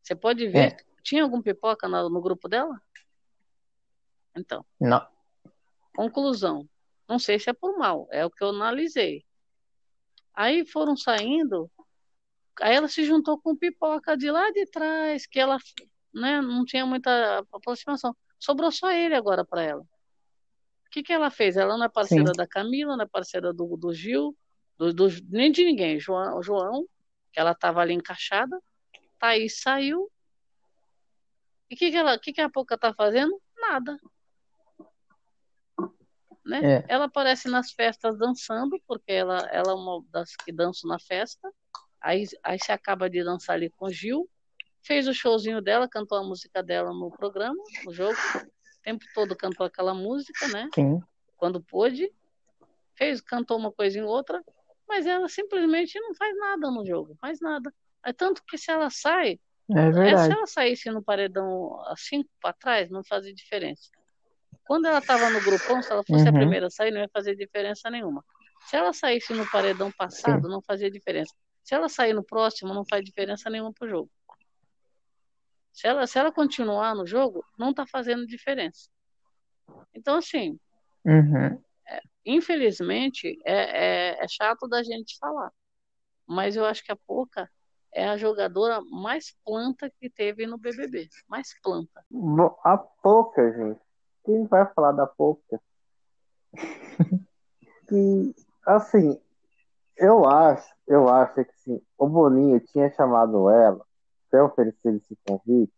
Você pode ver, é. tinha algum pipoca no, no grupo dela? Então. Não. Conclusão. Não sei se é por mal, é o que eu analisei. Aí foram saindo, aí ela se juntou com pipoca de lá de trás, que ela né, não tinha muita aproximação. Sobrou só ele agora para ela que, que ela fez? Ela não é parceira Sim. da Camila, não é parceira do, do Gil, do, do, nem de ninguém. João, João que ela estava ali encaixada, Thaís saiu. E o que, que, ela, que, que a Pouca está fazendo? Nada. Né? É. Ela aparece nas festas dançando, porque ela, ela é uma das que dançam na festa. Aí, aí se acaba de dançar ali com o Gil. Fez o showzinho dela, cantou a música dela no programa, no jogo tempo todo cantou aquela música, né? Sim. Quando pôde. Fez, cantou uma coisa em outra, mas ela simplesmente não faz nada no jogo, faz nada. É tanto que se ela sai, é verdade. se ela saísse no paredão assim para trás, não fazia diferença. Quando ela estava no grupão, se ela fosse uhum. a primeira a sair, não ia fazer diferença nenhuma. Se ela saísse no paredão passado, Sim. não fazia diferença. Se ela sair no próximo, não faz diferença nenhuma pro jogo. Se ela, se ela continuar no jogo, não está fazendo diferença. Então, assim, uhum. é, infelizmente, é, é, é, chato da gente falar. Mas eu acho que a Poca é a jogadora mais planta que teve no BBB. Mais planta. A Poca, gente. Quem vai falar da Poca? que, assim, Eu acho, eu acho que sim. O Boninho tinha chamado ela para oferecer esse convite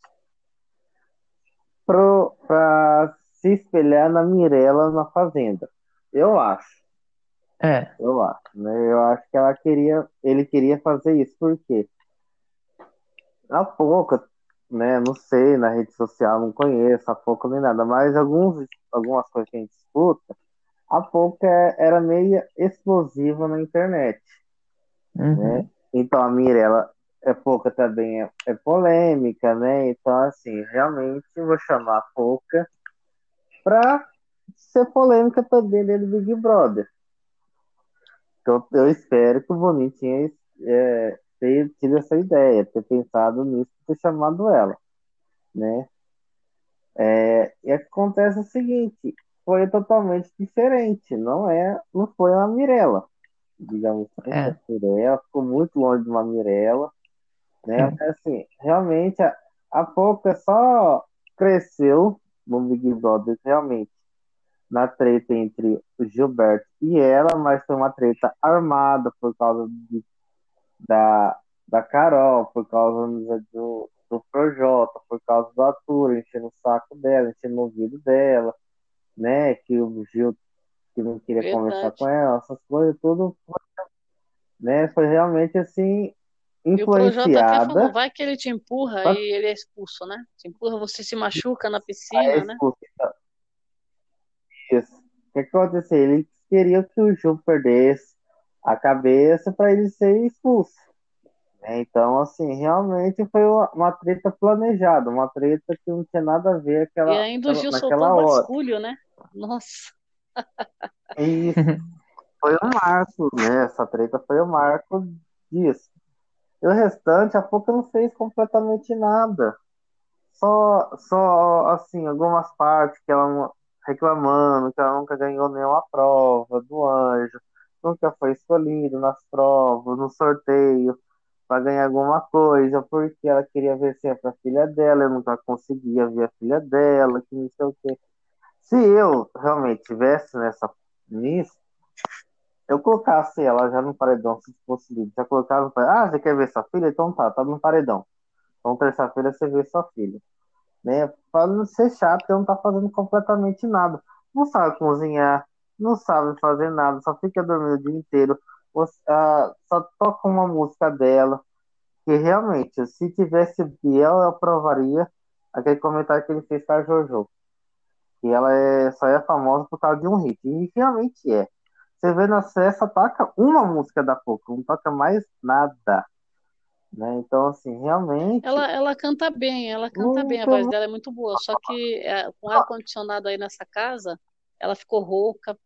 para se espelhar na Mirella na Fazenda. Eu acho. É. Eu acho, né? Eu acho que ela queria, ele queria fazer isso, por quê? Há pouco, né? Não sei, na rede social, não conheço há pouco nem nada, mas alguns, algumas coisas que a gente escuta, há pouco é, era meio explosiva na internet. Uhum. Né? Então a Mirella é pouca também é, é, polêmica, né? Então, assim, realmente vou chamar a Pouca para ser polêmica também dele do Big Brother. Então, eu espero que o Boninho tenha é, ter tido essa ideia, ter pensado nisso, ter chamado ela, né? É, e acontece o seguinte, foi totalmente diferente, não é, não foi uma Mirella, digamos assim, é. a Mirella ficou muito longe de uma Mirella, né? Assim, realmente a, a Pouca só cresceu no Big Brother realmente na treta entre o Gilberto e ela, mas foi uma treta armada por causa de, da, da Carol, por causa do, do Projota, por causa do Arthur, enchendo o saco dela, enchendo o ouvido dela, né? Que o Gil que não queria Verdade. conversar com ela, essas coisas, tudo né? Foi realmente assim influenciada. E o Projota até falou, vai que ele te empurra pra... e ele é expulso, né? Te empurra, você se machuca na piscina, é né? Isso. O que aconteceu? Ele queria que o Ju perdesse a cabeça para ele ser expulso. Né? Então, assim, realmente foi uma treta planejada, uma treta que não tinha nada a ver aquela, e ainda o Gil soltou hora. basculho, né? Nossa. Isso. Foi o marco, né? Essa treta foi o marco disso. E o restante, a pouco não fez completamente nada. Só, só assim, algumas partes que ela reclamando que ela nunca ganhou nenhuma prova do anjo, nunca foi escolhido nas provas, no sorteio, para ganhar alguma coisa, porque ela queria ver sempre a filha dela, eu nunca conseguia ver a filha dela, que não sei o quê. Se eu realmente tivesse nessa nisso, eu colocasse ela já no paredão, se fosse livre, já colocava no paredão, ah, você quer ver sua filha? Então tá, tá no paredão. Então terça-feira você vê sua filha né? Para não ser chato, ele não tá fazendo completamente nada. Não sabe cozinhar, não sabe fazer nada, só fica dormindo o dia inteiro, uh, só toca uma música dela. Que realmente, se tivesse Biel, eu aprovaria aquele comentário que ele fez com a Jojo. Que ela é, só é famosa por causa de um hit. E realmente é. Você vê na cesta, toca uma música da pouco, não toca mais nada. Né? Então, assim, realmente. Ela, ela canta bem, ela canta bem, a voz dela é muito boa. Só que é, com ar-condicionado aí nessa casa, ela ficou rouca,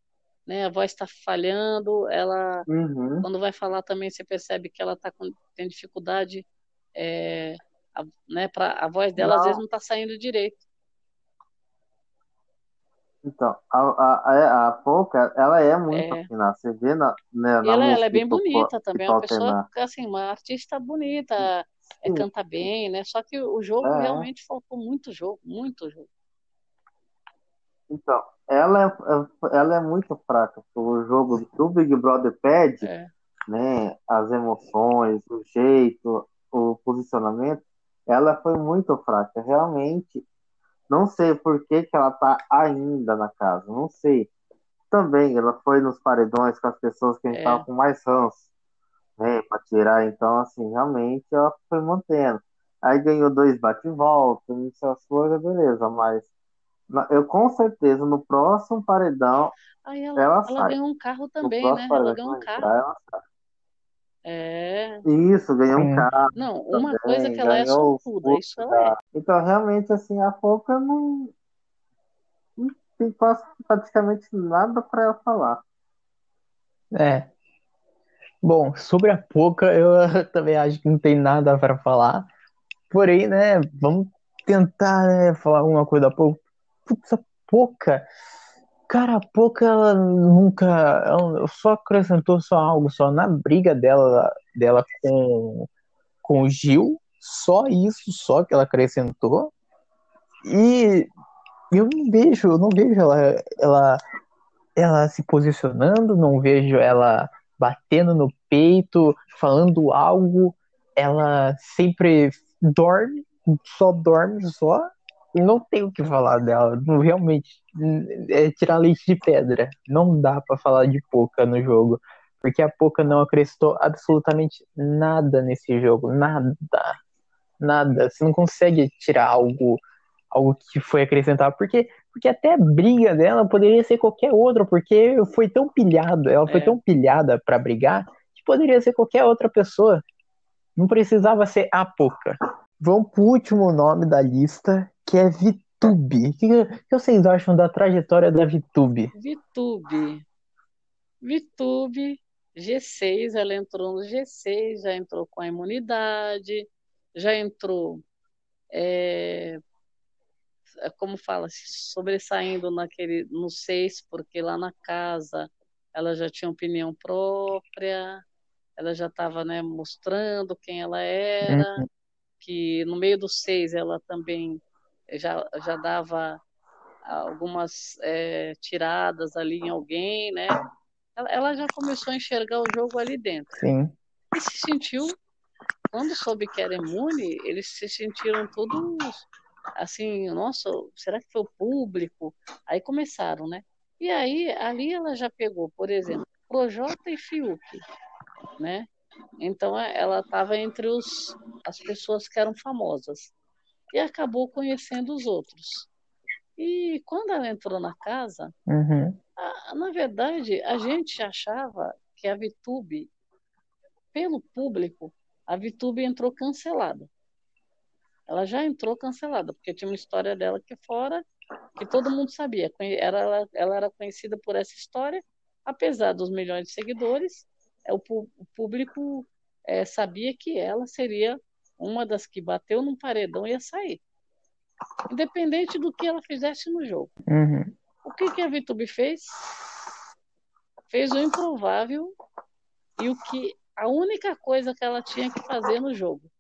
né? A voz está falhando, ela. Uhum. Quando vai falar também, você percebe que ela tá com, tem dificuldade. É, a, né, pra, a voz dela não. às vezes não está saindo direito. Então, a, a, a Pouca, ela é muito é. afinada. Você vê na, né, na ela, ela é bem bonita também, é uma pessoa, assim, uma artista bonita, é, canta bem, né? Só que o jogo é. realmente faltou muito jogo, muito jogo. Então, ela é, ela é muito fraca. O jogo do Big Brother pede, é. né? As emoções, o jeito, o posicionamento. Ela foi muito fraca. Realmente, não sei por que, que ela tá ainda na casa, não sei. Também ela foi nos paredões com as pessoas que a gente é. tava com mais ranço, né, pra tirar. Então, assim, realmente ela foi mantendo. Aí ganhou dois bate-volta, essas coisas, beleza, mas eu com certeza no próximo paredão Aí ela, ela, ela ganhou um carro também, né? Ela ganhou um carro. Ela sai. É. Isso, ganhou um carro. Não, uma também, coisa que ela é sortuda, isso ela é. Então, realmente, assim, a Pouca não, não tem quase praticamente nada para ela falar. É. Bom, sobre a Pouca, eu também acho que não tem nada para falar. Porém, né, vamos tentar né, falar alguma coisa da Pouca. Putz, a Pouca Cara, a Poca ela nunca. Ela só acrescentou só algo, só na briga dela, dela com, com o Gil. Só isso, só que ela acrescentou. E eu não vejo, eu não vejo ela, ela, ela se posicionando, não vejo ela batendo no peito, falando algo. Ela sempre dorme, só dorme, só. Não tem o que falar dela. Não, realmente é tirar leite de pedra. Não dá para falar de Poca no jogo. Porque a Poca não acrescentou absolutamente nada nesse jogo. Nada. Nada. Você não consegue tirar algo algo que foi acrescentado, porque, porque até a briga dela poderia ser qualquer outra, porque foi tão pilhado, ela foi é. tão pilhada para brigar, que poderia ser qualquer outra pessoa. Não precisava ser a Poca. Vamos pro último nome da lista, que é Vitube. O que, que vocês acham da trajetória da Vitube? Vitube. Vitube, G6, ela entrou no G6, já entrou com a imunidade, já entrou é, como fala, sobressaindo naquele, no seis, porque lá na casa ela já tinha opinião própria, ela já estava né, mostrando quem ela era, uhum. Que no meio do seis ela também já, já dava algumas é, tiradas ali em alguém, né? Ela, ela, já começou a enxergar o jogo ali dentro. Sim. E se sentiu, quando soube que era imune, eles se sentiram todos assim, nossa, será que foi o público? Aí começaram, né? E aí, ali ela já pegou, por exemplo, Projota e Fiuk, né? Então, é, ela estava entre os, as pessoas que eram famosas. E acabou conhecendo os outros. E quando ela entrou na casa, uhum. a, na verdade, a gente achava que a Vitube, pelo público, a Vitube entrou cancelada ela já entrou cancelada, porque tinha uma história dela aqui fora que todo mundo sabia. Era, ela, ela era conhecida por essa história, apesar dos milhões de seguidores, o, público é, sabia que ela seria uma das que bateu num paredão e ia sair. Independente do que ela fizesse no jogo. Uhum. O que, que a Vitube fez? Fez o improvável e o que a única coisa que ela tinha que fazer no jogo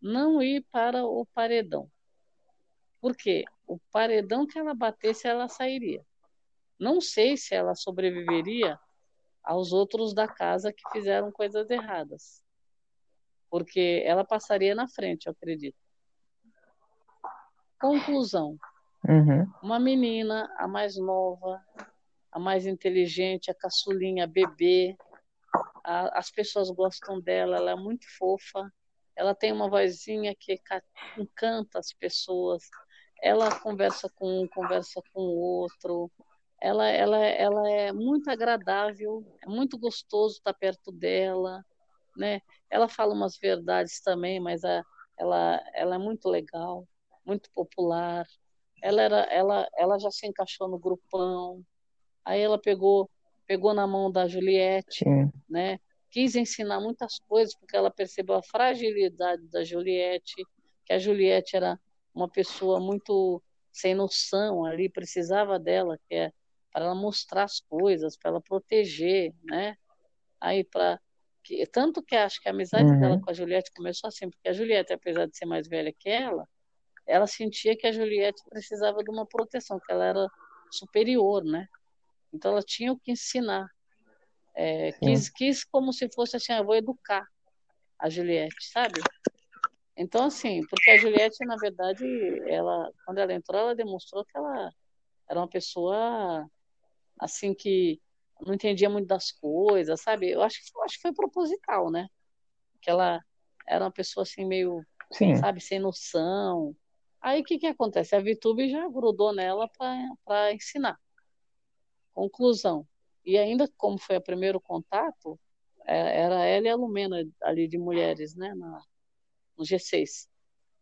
não ir para o paredão. Porque o paredão que ela batesse, ela sairia. Não sei se ela sobreviveria aos outros da casa que fizeram coisas erradas. Porque ela passaria na frente, eu acredito. Conclusão. Uhum. Uma menina, a mais nova, a mais inteligente, a caçulinha, a bebê. A, as pessoas gostam dela, ela é muito fofa ela tem uma vozinha que encanta as pessoas, ela conversa com um, conversa com o outro, ela, ela, ela é muito agradável, é muito gostoso estar perto dela, né? Ela fala umas verdades também, mas a, ela, ela é muito legal, muito popular. Ela era, ela, ela já se encaixou no grupão. Aí ela pegou, pegou na mão da Juliette, Sim. né? quis ensinar muitas coisas, porque ela percebeu a fragilidade da Juliette, que a Juliette era uma pessoa muito sem noção ali, precisava dela, que é para ela mostrar as coisas, para ela proteger, né? Aí para que tanto que acho que a amizade uhum. dela com a Juliette começou assim, porque a Juliette, apesar de ser mais velha que ela, ela sentia que a Juliette precisava de uma proteção, que ela era superior, né? Então ela tinha o que ensinar. É, quis, quis como se fosse assim, eu vou educar a Juliette, sabe? Então, assim, porque a Juliette, na verdade, ela, quando ela entrou, ela demonstrou que ela era uma pessoa, assim, que não entendia muito das coisas, sabe? Eu acho, eu acho que foi proposital, né? Que ela era uma pessoa, assim, meio, Sim. sabe, sem noção. Aí, o que que acontece? A Vitube já grudou nela para ensinar. Conclusão. E ainda como foi o primeiro contato, é, era ela e a Lumena ali de mulheres, né, na, no G6.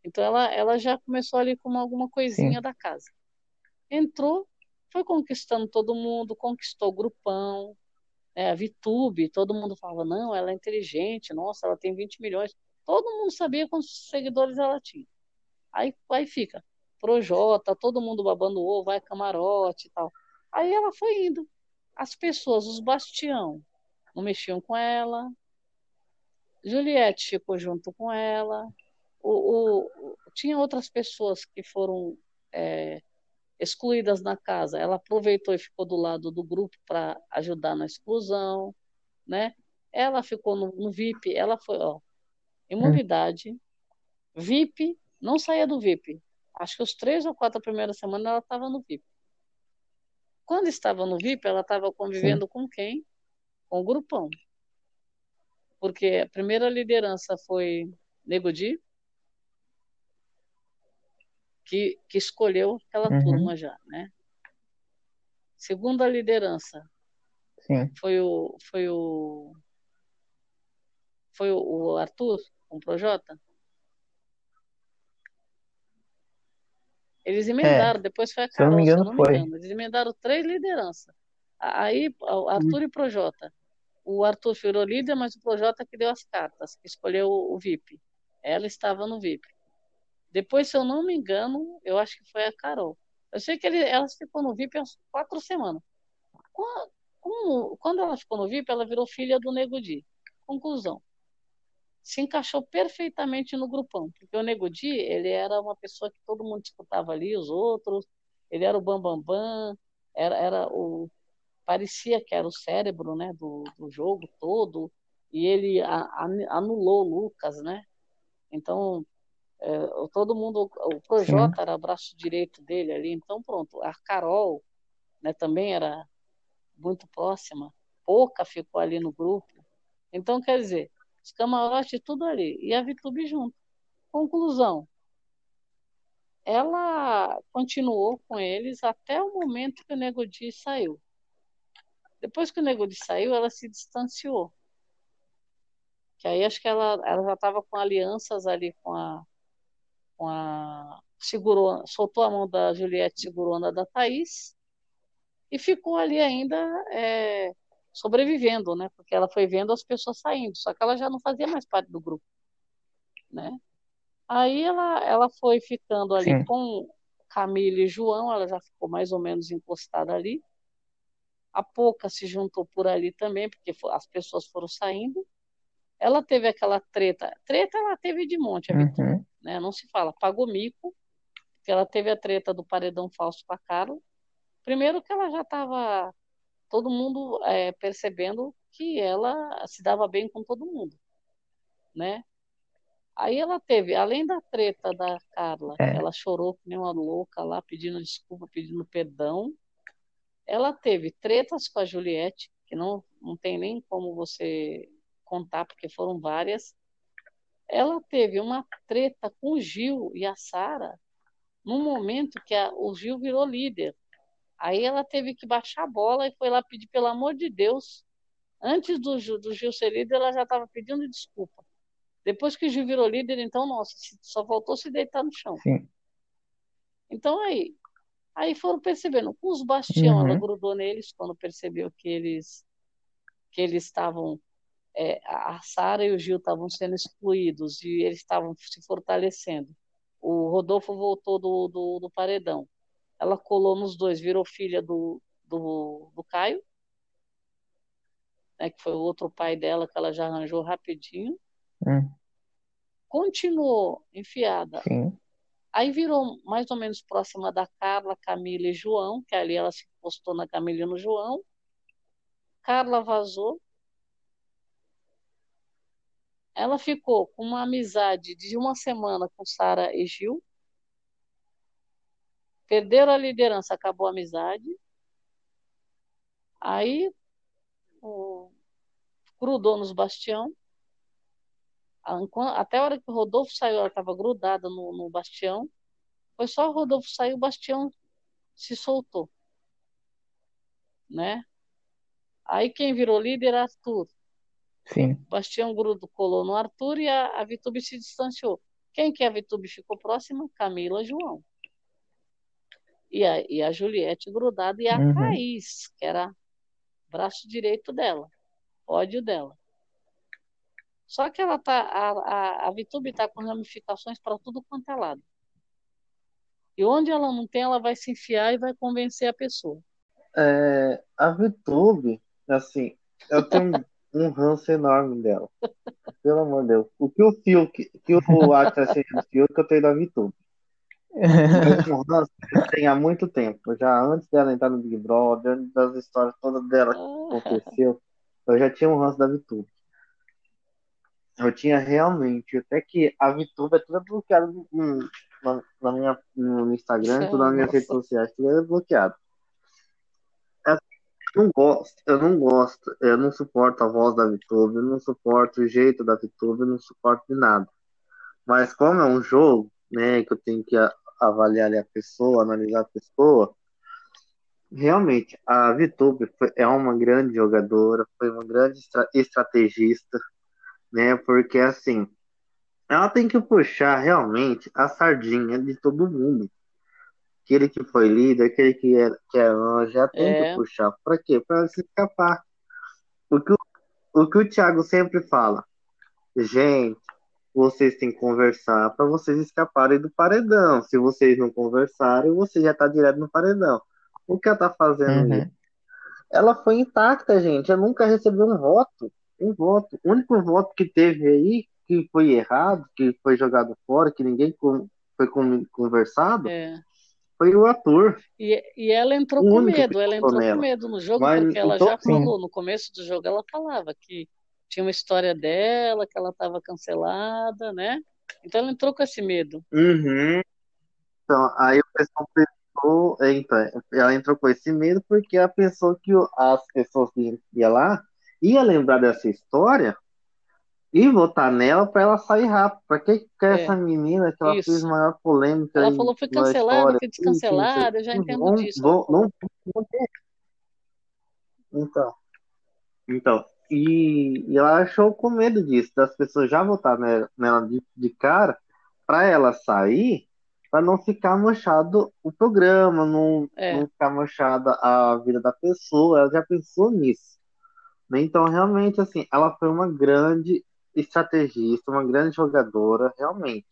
Então ela, ela já começou ali com alguma coisinha Sim. da casa. Entrou, foi conquistando todo mundo, conquistou o grupão, é, a Vitube, todo mundo falava, não, ela é inteligente, nossa, ela tem 20 milhões. Todo mundo sabia quantos seguidores ela tinha. Aí, aí fica, Projota, todo mundo babando ovo, vai camarote e tal. Aí ela foi indo, as pessoas, os bastião, não mexiam com ela. Juliette ficou junto com ela. O, o, tinha outras pessoas que foram é, excluídas na casa. Ela aproveitou e ficou do lado do grupo para ajudar na exclusão, né? Ela ficou no, no VIP, ela foi, ó, imunidade, hum. VIP, não saía do VIP. Acho que os três ou quatro primeiras semanas ela estava no VIP. Quando estava no VIP, ela estava convivendo Sim. com quem? Com o grupão. Porque a primeira liderança foi Nego Di, que, que escolheu aquela uhum. turma já, né? Segunda liderança Sim. foi o foi o foi o Arthur com o Projota. Eles emendaram, é, depois foi a Carol, se não me engano, não me engano. Eles emendaram três lideranças. Aí, Arthur hum. e Projota. O Arthur virou líder, mas o Projota que deu as cartas, que escolheu o VIP. Ela estava no VIP. Depois, se eu não me engano, eu acho que foi a Carol. Eu sei que ele, ela ficou no VIP há quatro semanas. Quando, quando ela ficou no VIP, ela virou filha do Nego Di. Conclusão se encaixou perfeitamente no grupão, porque o Nego Di, ele era uma pessoa que todo mundo disputava ali, os outros, ele era o bambambam, bam, bam, era, era o parecia que era o cérebro, né, do, do jogo todo, e ele a, a, anulou o Lucas, né? Então, é, todo mundo, o Projota Sim. era o braço direito dele ali, então pronto, a Carol, né, também era muito próxima, pouca ficou ali no grupo. Então, quer dizer, os camarotes tudo ali, e a Vitube junto. Conclusão, ela continuou com eles até o momento que o Nego Di saiu. Depois que o Nego Di saiu, ela se distanciou. Que aí acho que ela, ela já estava com alianças ali com a, com a segurou, soltou a mão da Juliette, segurou a da Thaís e ficou ali ainda é, sobrevivendo, né? Porque ela foi vendo as pessoas saindo, só que ela já não fazia mais parte do grupo, né? Aí ela, ela foi ficando ali Sim. com Camila e João, ela já ficou mais ou menos encostada ali. A Pouca se juntou por ali também, porque as pessoas foram saindo. Ela teve aquela treta. Treta ela teve de monte, a uhum. Né? Não se fala. Pagou mico, porque ela teve a treta do paredão falso para Carla. Primeiro que ela já estava todo mundo é, percebendo que ela se dava bem com todo mundo, né? Aí ela teve, além da treta da Carla, é. ela chorou que nem uma louca lá, pedindo desculpa, pedindo perdão. Ela teve tretas com a Juliette, que não, não tem nem como você contar, porque foram várias. Ela teve uma treta com o Gil e a Sara, no momento que a, o Gil virou líder. Aí ela teve que baixar a bola e foi lá pedir, pelo amor de Deus. Antes do, do Gil ser líder, ela já estava pedindo desculpa. Depois que o Gil virou líder, então, nossa, só faltou se deitar no chão. Sim. Então aí, aí foram percebendo. Com os Bastião, uhum. ela grudou neles quando percebeu que eles que eles estavam é, a Sara e o Gil estavam sendo excluídos e eles estavam se fortalecendo. O Rodolfo voltou do, do, do paredão ela colou nos dois, virou filha do, do, do Caio, né, que foi o outro pai dela que ela já arranjou rapidinho. Hum. Continuou enfiada. Sim. Aí virou mais ou menos próxima da Carla, Camila e João, que ali ela se postou na Camila e no João. Carla vazou. Ela ficou com uma amizade de uma semana com Sara e Gil. Perderam a liderança, acabou a amizade. Aí o, grudou nos bastião. Até a hora que o Rodolfo saiu, ela estava grudada no, no bastião. Foi só o Rodolfo sair, o bastião se soltou. Né? Aí quem virou líder Arthur. Sim. Bastião Grudo colou no Arthur e a, a Vitube se distanciou. Quem que a Vitube ficou próxima? Camila João e a, e a Juliette grudada e a uhum. Thaís, que era braço direito dela, ódio dela. Só que ela tá, a, a, a Vitube está com ramificações para tudo quanto é lado. E onde ela não tem, ela vai se enfiar e vai convencer a pessoa. É, a Vitube, assim, eu tenho um ranço enorme dela. Pelo amor de Deus. O que o Fiuk, que o Atlas do Fiuk, eu tenho da Vitube. Eu tem há muito tempo, já antes dela entrar no Big Brother, das histórias todas dela que aconteceu, eu já tinha um ranço da Vitube. Eu tinha realmente, até que a VTube é toda bloqueada no, na, na, minha, no Instagram, todas nas minhas redes sociais, tudo é bloqueado. Não gosto, eu não gosto, eu não suporto a voz da VTube, eu não suporto o jeito da VTube, eu não suporto de nada. Mas como é um jogo, né, que eu tenho que avaliar a pessoa, analisar a pessoa, realmente a VTube é uma grande jogadora, foi uma grande estra estrategista, né? Porque assim, ela tem que puxar realmente a sardinha de todo mundo. Aquele que foi líder, aquele que é, que é anjo, já tem é. que puxar. Para quê? Para se escapar. O que o, o que o Thiago sempre fala, gente, vocês têm que conversar para vocês escaparem do paredão. Se vocês não conversarem, você já tá direto no paredão. O que ela tá fazendo uhum. Ela foi intacta, gente. Ela nunca recebeu um voto um voto. O único voto que teve aí, que foi errado, que foi jogado fora, que ninguém foi conversado, é. Foi o ator. E, e ela entrou com medo, ela entrou nela. com medo no jogo, Mas, porque ela então, já falou, sim. no começo do jogo ela falava que tinha uma história dela, que ela estava cancelada, né? Então ela entrou com esse medo. Uhum. Então, aí o pessoal pensou, então, ela entrou com esse medo porque ela pensou que as pessoas que iam lá ia lembrar dessa história e votar nela para ela sair rápido. Para que quer é, essa menina que ela isso. fez maior polêmica? Ela falou foi cancelada, foi descancelada, eu já entendo disso. Vão, não, não, então, então e, e, ela achou com medo disso, das pessoas já votar nela, nela de, de cara, para ela sair, para não ficar manchado o programa, não, é. não ficar manchada a vida da pessoa. Ela já pensou nisso. Então, realmente, assim, ela foi uma grande estrategista, uma grande jogadora, realmente.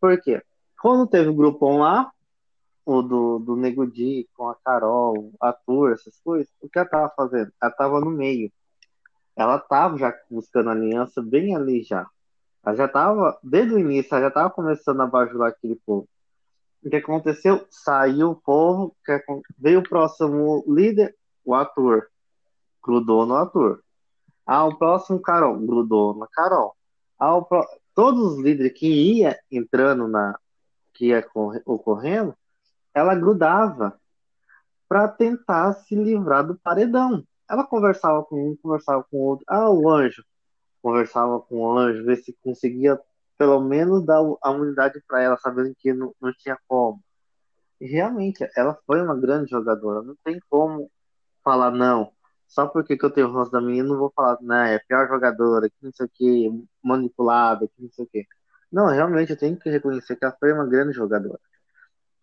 Por quê? Quando teve o grupão lá, o do, do Nego Di, com a Carol, a Tour, essas coisas, o que ela tava fazendo? Ela tava no meio. Ela tava já buscando aliança bem ali já. Ela já tava, desde o início, ela já tava começando a bajular aquele povo. O que aconteceu? Saiu o povo, veio o próximo líder, o ator grudou no ator. Ah, o próximo Carol, grudou na Carol. Ah, pro... Todos os líderes que ia entrando na. que ia ocorrendo, ela grudava para tentar se livrar do paredão. Ela conversava com um, conversava com o outro. Ah, o anjo. Conversava com o anjo, ver se conseguia pelo menos dar a unidade para ela, sabendo que não, não tinha como. E realmente, ela foi uma grande jogadora. Não tem como falar não só porque que eu tenho o rosto da menina, não vou falar, né, é pior jogadora, que não sei o que, manipulada, que não sei o que. Não, realmente eu tenho que reconhecer que ela foi uma grande jogadora.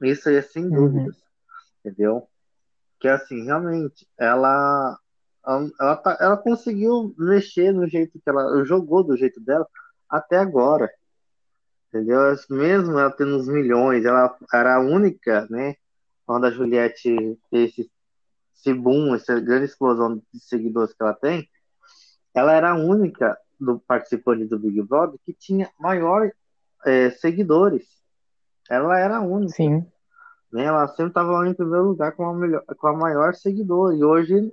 Isso aí é sem uhum. dúvidas, entendeu? Que assim, realmente, ela ela, ela, tá, ela conseguiu mexer no jeito que ela jogou do jeito dela até agora. Entendeu? Mesmo ela tendo uns milhões, ela era a única, né? Quando a Juliette fez esse esse boom, essa grande explosão de seguidores que ela tem, ela era a única do participante do Big Brother que tinha maior é, seguidores. Ela era a única. Sim. Né? Ela sempre estava em primeiro lugar com a, melhor, com a maior seguidor. E hoje,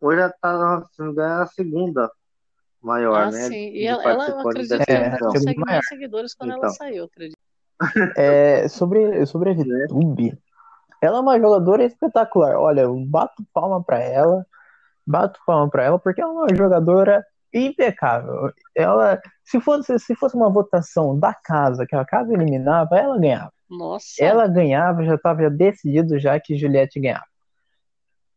hoje ela está a segunda maior, ah, né? Sim. E ela, ela acredito que ela consegue mais seguidores quando então. ela saiu, acredito. É, sobre, sobre a YouTube, é. Ela é uma jogadora espetacular. Olha, eu bato palma para ela, bato palma para ela, porque ela é uma jogadora impecável. Ela, se fosse, se fosse uma votação da casa, que a casa eliminava, ela ganhava. Nossa. Ela ganhava, já estava decidido já que Juliette ganhava.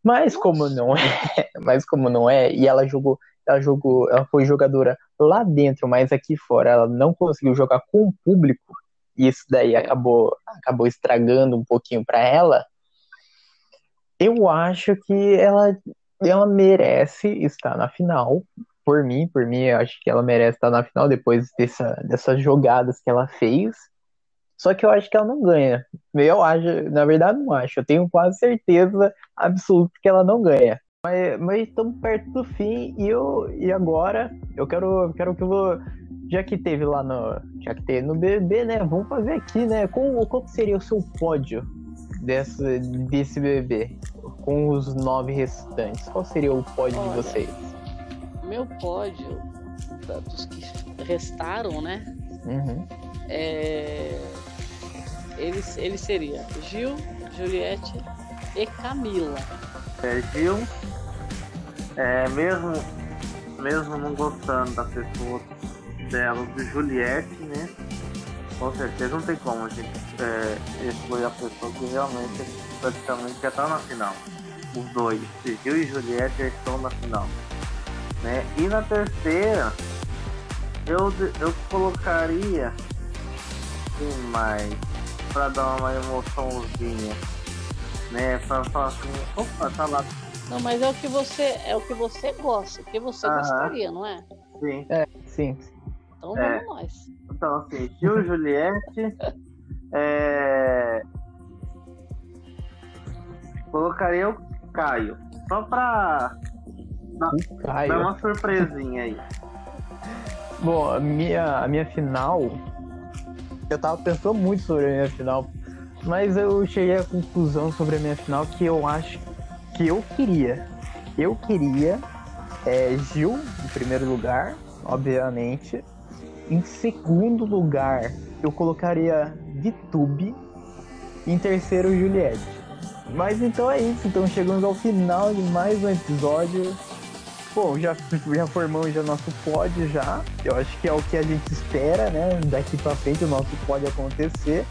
Mas Nossa. como não é, mas como não é, e ela jogou, ela jogou, ela foi jogadora lá dentro, mas aqui fora ela não conseguiu jogar com o público isso daí acabou, acabou estragando um pouquinho para ela, eu acho que ela, ela merece estar na final. Por mim, por mim, eu acho que ela merece estar na final depois dessa, dessas jogadas que ela fez. Só que eu acho que ela não ganha. Eu acho, na verdade, não acho. Eu tenho quase certeza absoluta que ela não ganha. Mas, mas estamos perto do fim e eu e agora eu quero, quero que eu vou já que teve lá no. Já que teve no BBB, né? Vamos fazer aqui, né? Qual, qual seria o seu pódio desse, desse BBB? Com os nove restantes. Qual seria o pódio Olha, de vocês? Meu pódio da, dos que restaram, né? Uhum. É, ele, ele seria Gil, Juliette e Camila. É, Gil, é, mesmo, mesmo não gostando da pessoa dela, de Juliette, né? Com certeza não tem como a gente é, excluir a pessoa que realmente praticamente já está na final. Os dois, Gil e Juliette já estão na final. Né? E na terceira, eu, eu colocaria quem mais? Pra dar uma emoçãozinha. Né? Pra falar assim, opa, tá lá. Não, mas é o que você é o que você gosta, o que você Aham. gostaria, não é? Sim. É, sim. Então é. vamos nós. Então assim, Gil Juliette. é... Colocaria o Caio. Só pra dar, dar uma surpresinha aí. Bom, a minha, a minha final. Eu tava pensando muito sobre a minha final. Mas eu cheguei à conclusão sobre a minha final que eu acho que eu queria. Eu queria é, Gil em primeiro lugar, obviamente. Em segundo lugar, eu colocaria Vitube. Em terceiro, Juliette. Mas então é isso. Então chegamos ao final de mais um episódio. Bom, já, já formamos já nosso pod já. Eu acho que é o que a gente espera, né? Daqui pra frente o nosso pode acontecer.